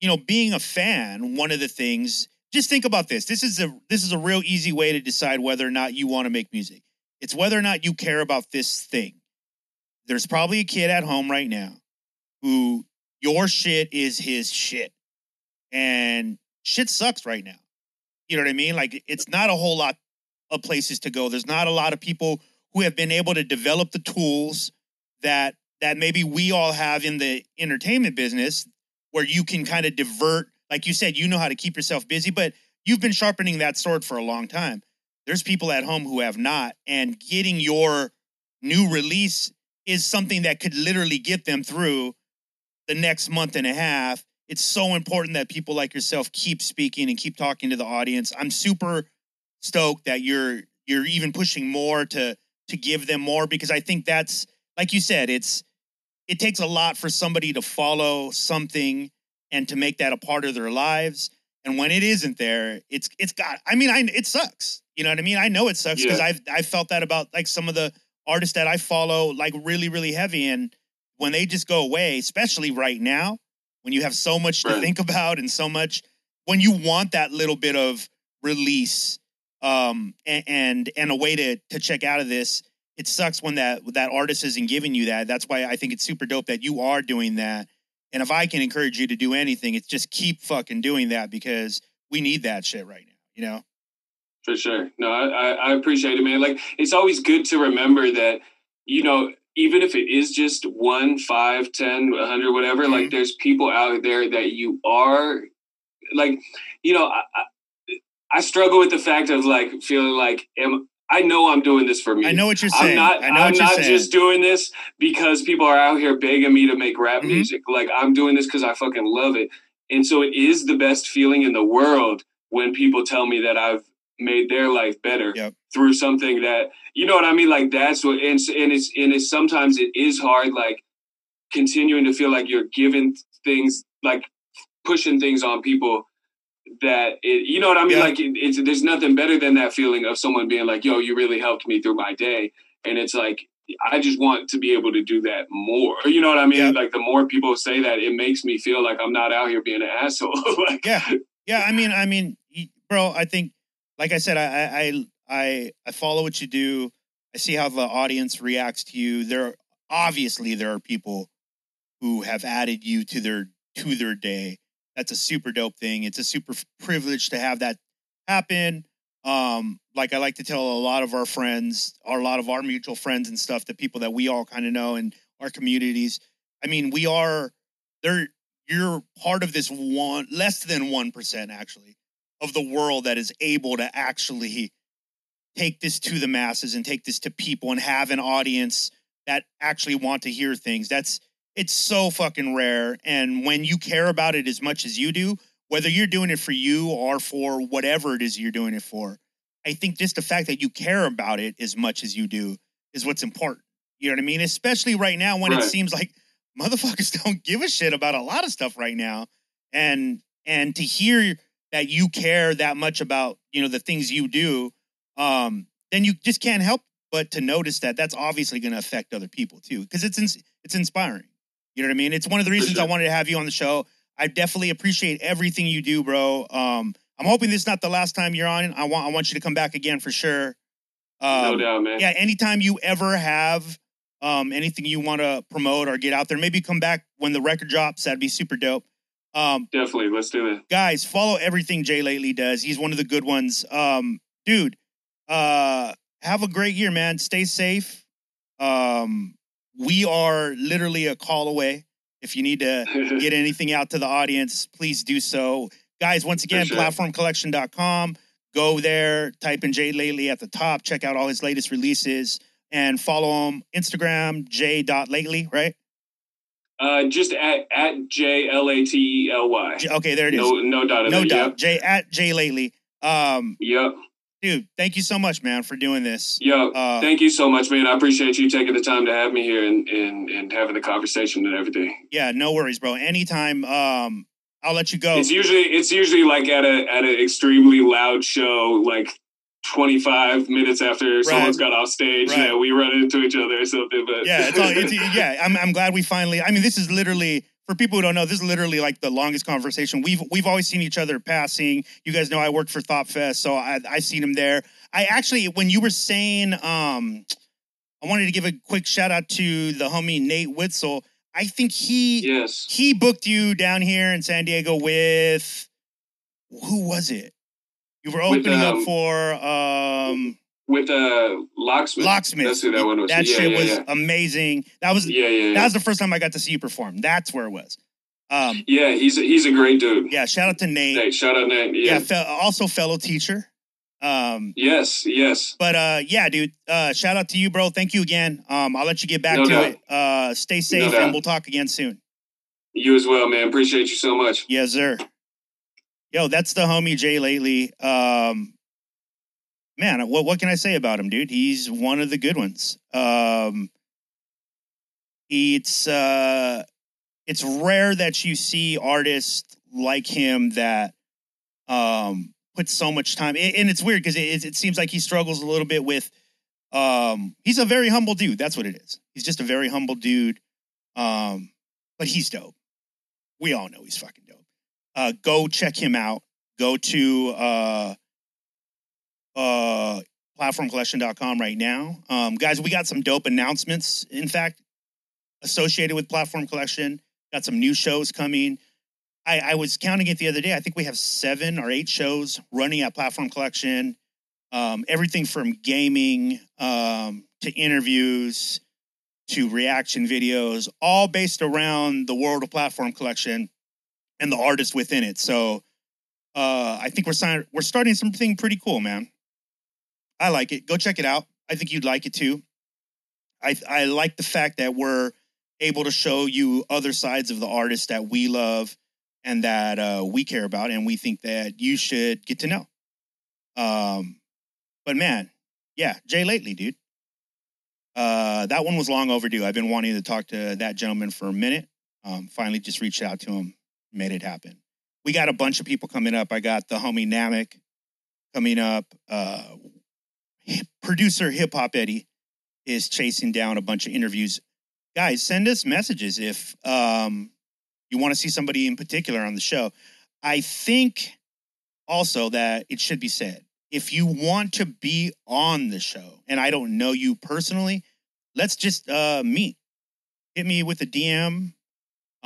you know, being a fan, one of the things. Just think about this. This is a this is a real easy way to decide whether or not you want to make music It's whether or not you care about this thing. There's probably a kid at home right now who your shit is his shit. And shit sucks right now. You know what I mean? Like it's not a whole lot of places to go. There's not a lot of people who have been able to develop the tools that that maybe we all have in the entertainment business where you can kind of divert like you said you know how to keep yourself busy but you've been sharpening that sword for a long time. There's people at home who have not and getting your new release is something that could literally get them through the next month and a half. It's so important that people like yourself keep speaking and keep talking to the audience. I'm super stoked that you're you're even pushing more to to give them more because i think that's like you said it's it takes a lot for somebody to follow something and to make that a part of their lives. And when it isn't there it's it's got i mean i it sucks. You know what i mean? I know it sucks because Yeah. i've i felt that about like some of the artists that i follow like really really heavy. And when they just go away especially right now when you have so much to think about and so much when you want that little bit of release um and and, and a way to to check out of this it sucks when that that artist isn't giving you that. That's why i think it's super dope that you are doing that and if i can encourage you to do anything it's just keep fucking doing that because we need that shit right now you know For sure. No, I, I, appreciate it, man. Like it's always good to remember that, you know, even if it is just one, five, ten, a hundred, whatever, Mhm. like there's people out there that you are like, you know, I, I, I struggle with the fact of like feeling like am I know I'm doing this for me. i know what you're I'm saying not. i know I'm what you're not saying just doing this because people are out here begging me to make rap Mhm. music. Like I'm doing this because I fucking love it, and so it is the best feeling in the world when people tell me that I've made their life better Yep. through something that you know what I mean. Like that's what, and, and it's and it's sometimes it is hard, like continuing to feel like you're giving things like pushing things on people that it, you know what I mean? Yeah. Like it, it's there's nothing better than that feeling of someone being like, "Yo, you really helped me through my day," and it's like I just want to be able to do that more. You know what I mean? Yeah. Like the more people say that, it makes me feel like I'm not out here being an asshole. like, yeah yeah i mean i mean bro i think like i said I, I i i i follow what you do i see how the audience reacts to you there obviously there are people who have added you to their to their day that's a super dope thing. It's a super privilege to have that happen. Um like i like to tell a lot of our friends a lot of our mutual friends and stuff the people that we all kind of know in our communities. I mean we are there you're part of this one less than 1% actually of the world that is able to actually take this to the masses and take this to people and have an audience that actually want to hear things. That's it's so fucking rare and when you care about it as much as you do whether you're doing it for you or for whatever it is you're doing it for i think just the fact that you care about it as much as you do is what's important. You know what i mean? Especially right now when it seems like motherfuckers don't give a shit about a lot of stuff right now and and to hear that you care that much about you know the things you do um then you just can't help but to notice that that's obviously going to affect other people too because it's it's inspiring you know what i mean? It's one of the reasons i wanted to have you on the show. I definitely appreciate everything you do bro. Um i'm hoping this is not the last time you're on. I want i want you to come back again for sure. Um, no doubt, man. yeah anytime you ever have um anything you want to promote or get out there maybe come back when the record drops. That'd be super dope. Um Definitely, let's do that. guys follow everything J. Lately does. He's one of the good ones. Um dude uh have a great year man. Stay safe. Um we are literally a call away if you need to get anything out to the audience, please do so. Guys, once again, sure. platformcollection.com. Go there, type in J. Lately at the top, check out all his latest releases, and follow him Instagram, j.lately, right? uh, just at at J L A T E L Y. okay, there it is. No, no doubt. No doubt. J at J Lately. Um, Yep. Dude, thank you so much, man, for doing this. Yo, Uh, thank you so much, man. I appreciate you taking the time to have me here and and, and having the conversation and everything. Yeah, no worries, bro. Anytime. Um, I'll let you go. It's usually it's usually like at a at an extremely loud show, like twenty five minutes after someone's got off stage Right. that we run into each other or something. But yeah, it's all, it's, yeah. I'm, I'm glad we finally. I mean, this is literally for people who don't know, this is literally like the longest conversation. We've we've always seen each other passing. You guys know I worked for Thought Fest, so I I seen him there. I actually when you were saying um I wanted to give a quick shout out to the homie Nate Witzel. I think he Yes. he booked you down here in San Diego with who was it? You were With, opening up um, for um With uh Locksmith. Locksmith. That's who that one was. That yeah, shit yeah, was yeah. amazing. That was Yeah, yeah, yeah. that was the first time I got to see you perform. That's where it was. Um, yeah, he's a, he's a great dude. yeah, shout out to Nate. Nate, shout out Nate. Yeah, fe- also fellow teacher. Um, yes, yes. but uh, yeah, dude. Uh, shout out to you, bro. Thank you again. Um, I'll let you get back No to doubt. it. Uh, stay safe, doubt. and we'll talk again soon. You as well, man. Appreciate you so much. Yes, sir. Yo, that's the homie J. Lately. Um, man, what what can I say about him, dude? He's one of the good ones. Um, it's uh, it's rare that you see artists like him that um put so much time, and it's weird because it, it seems like he struggles a little bit with. Um, he's a very humble dude. That's what it is. He's just a very humble dude. Um, but he's dope. We all know he's fucking dope uh, go check him out. Go to uh, uh, platformcollection.com right now. Um, guys, we got some dope announcements, in fact, associated with Platform Collection. Got some new shows coming. I, I was counting it the other day. I think we have seven or eight shows running at Platform Collection. Um, everything from gaming um, to interviews to reaction videos, all based around the world of Platform Collection and the artists within it. So uh, I think we're sign- we're starting something pretty cool, man. I like it. Go check it out. I think you'd like it too. I I like the fact that we're able to show you other sides of the artist that we love and that uh, we care about, and we think that you should get to know. Um, but man, yeah, J. Lately, dude. Uh, that one was long overdue. I've been wanting to talk to that gentleman for a minute. Um, finally, just reached out to him made it happen. We got a bunch of people coming up. I got the homie Namek coming up. Uh, producer Hip Hop Eddie is chasing down a bunch of interviews. Guys, send us messages if um, you want to see somebody in particular on the show. I think also that it should be said if you want to be on the show, and I don't know you personally, let's just uh, meet. Hit me with a DM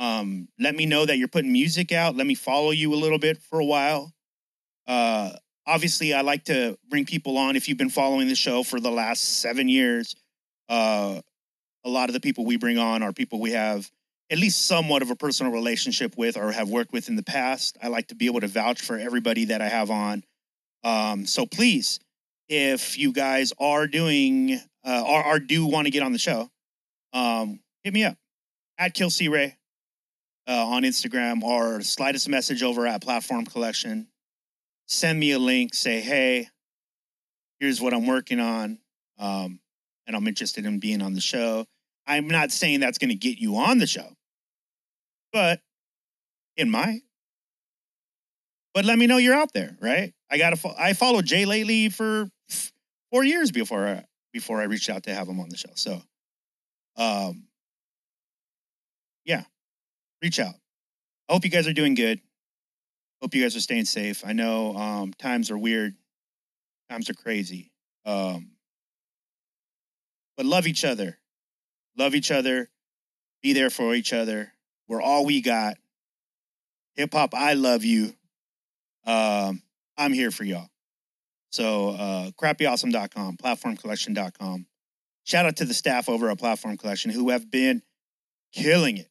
um, let me know that you're putting music out. Let me follow you a little bit for a while. Uh, obviously, I like to bring people on. If you've been following the show for the last seven years, uh, a lot of the people we bring on are people we have at least somewhat of a personal relationship with or have worked with in the past. I like to be able to vouch for everybody that I have on. Um, so please, if you guys are doing uh, do want to get on the show, um, hit me up at Kill C Ray uh, on Instagram or slide us a message over at Platform Collection. Send me a link. Say, hey, here's what I'm working on, um, and I'm interested in being on the show. I'm not saying that's going to get you on the show, but it might. But let me know you're out there, right? I got to. Fo- I followed J. Lately for four years before I, before I reached out to have him on the show. So, um, yeah, reach out. I hope you guys are doing good. Hope you guys are staying safe. I know um, times are weird, times are crazy. Um, but love each other. Love each other. Be there for each other. We're all we got. Hip hop, I love you. Um, I'm here for y'all. So, uh, crappyawesome.com, platformcollection.com. Shout out to the staff over at Platform Collection who have been killing it.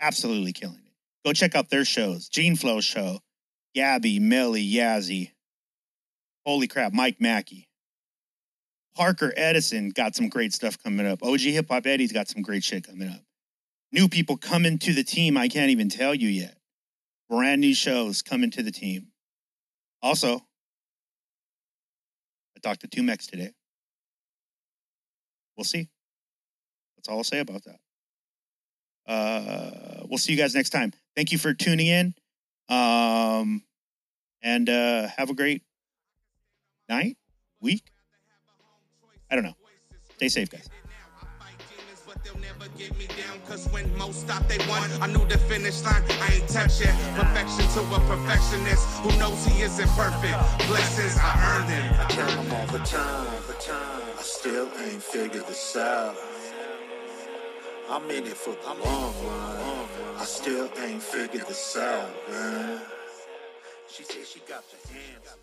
Absolutely killing it. Go check out their shows Gene Flow Show, Gabby, Millie, Yazzie. Holy crap, Mike Mackey. Parker Edison got some great stuff coming up. OG Hip Hop Eddie's got some great shit coming up. New people coming to the team, I can't even tell you yet. Brand new shows coming to the team. Also, I talked to Tumex today. We'll see. That's all I'll say about that. Uh, we'll see you guys next time. Thank you for tuning in. Um, and uh, have a great night, week. I don't know. Stay safe, guys. Get me down, cause when most stop, they won. I knew the finish line, I ain't touched yet. Perfection to a perfectionist who knows he isn't perfect. Blessings, I earned them. Time. I still ain't figured this out. I'm in it for the long run. I still ain't figured this out, man. She said she got the hands.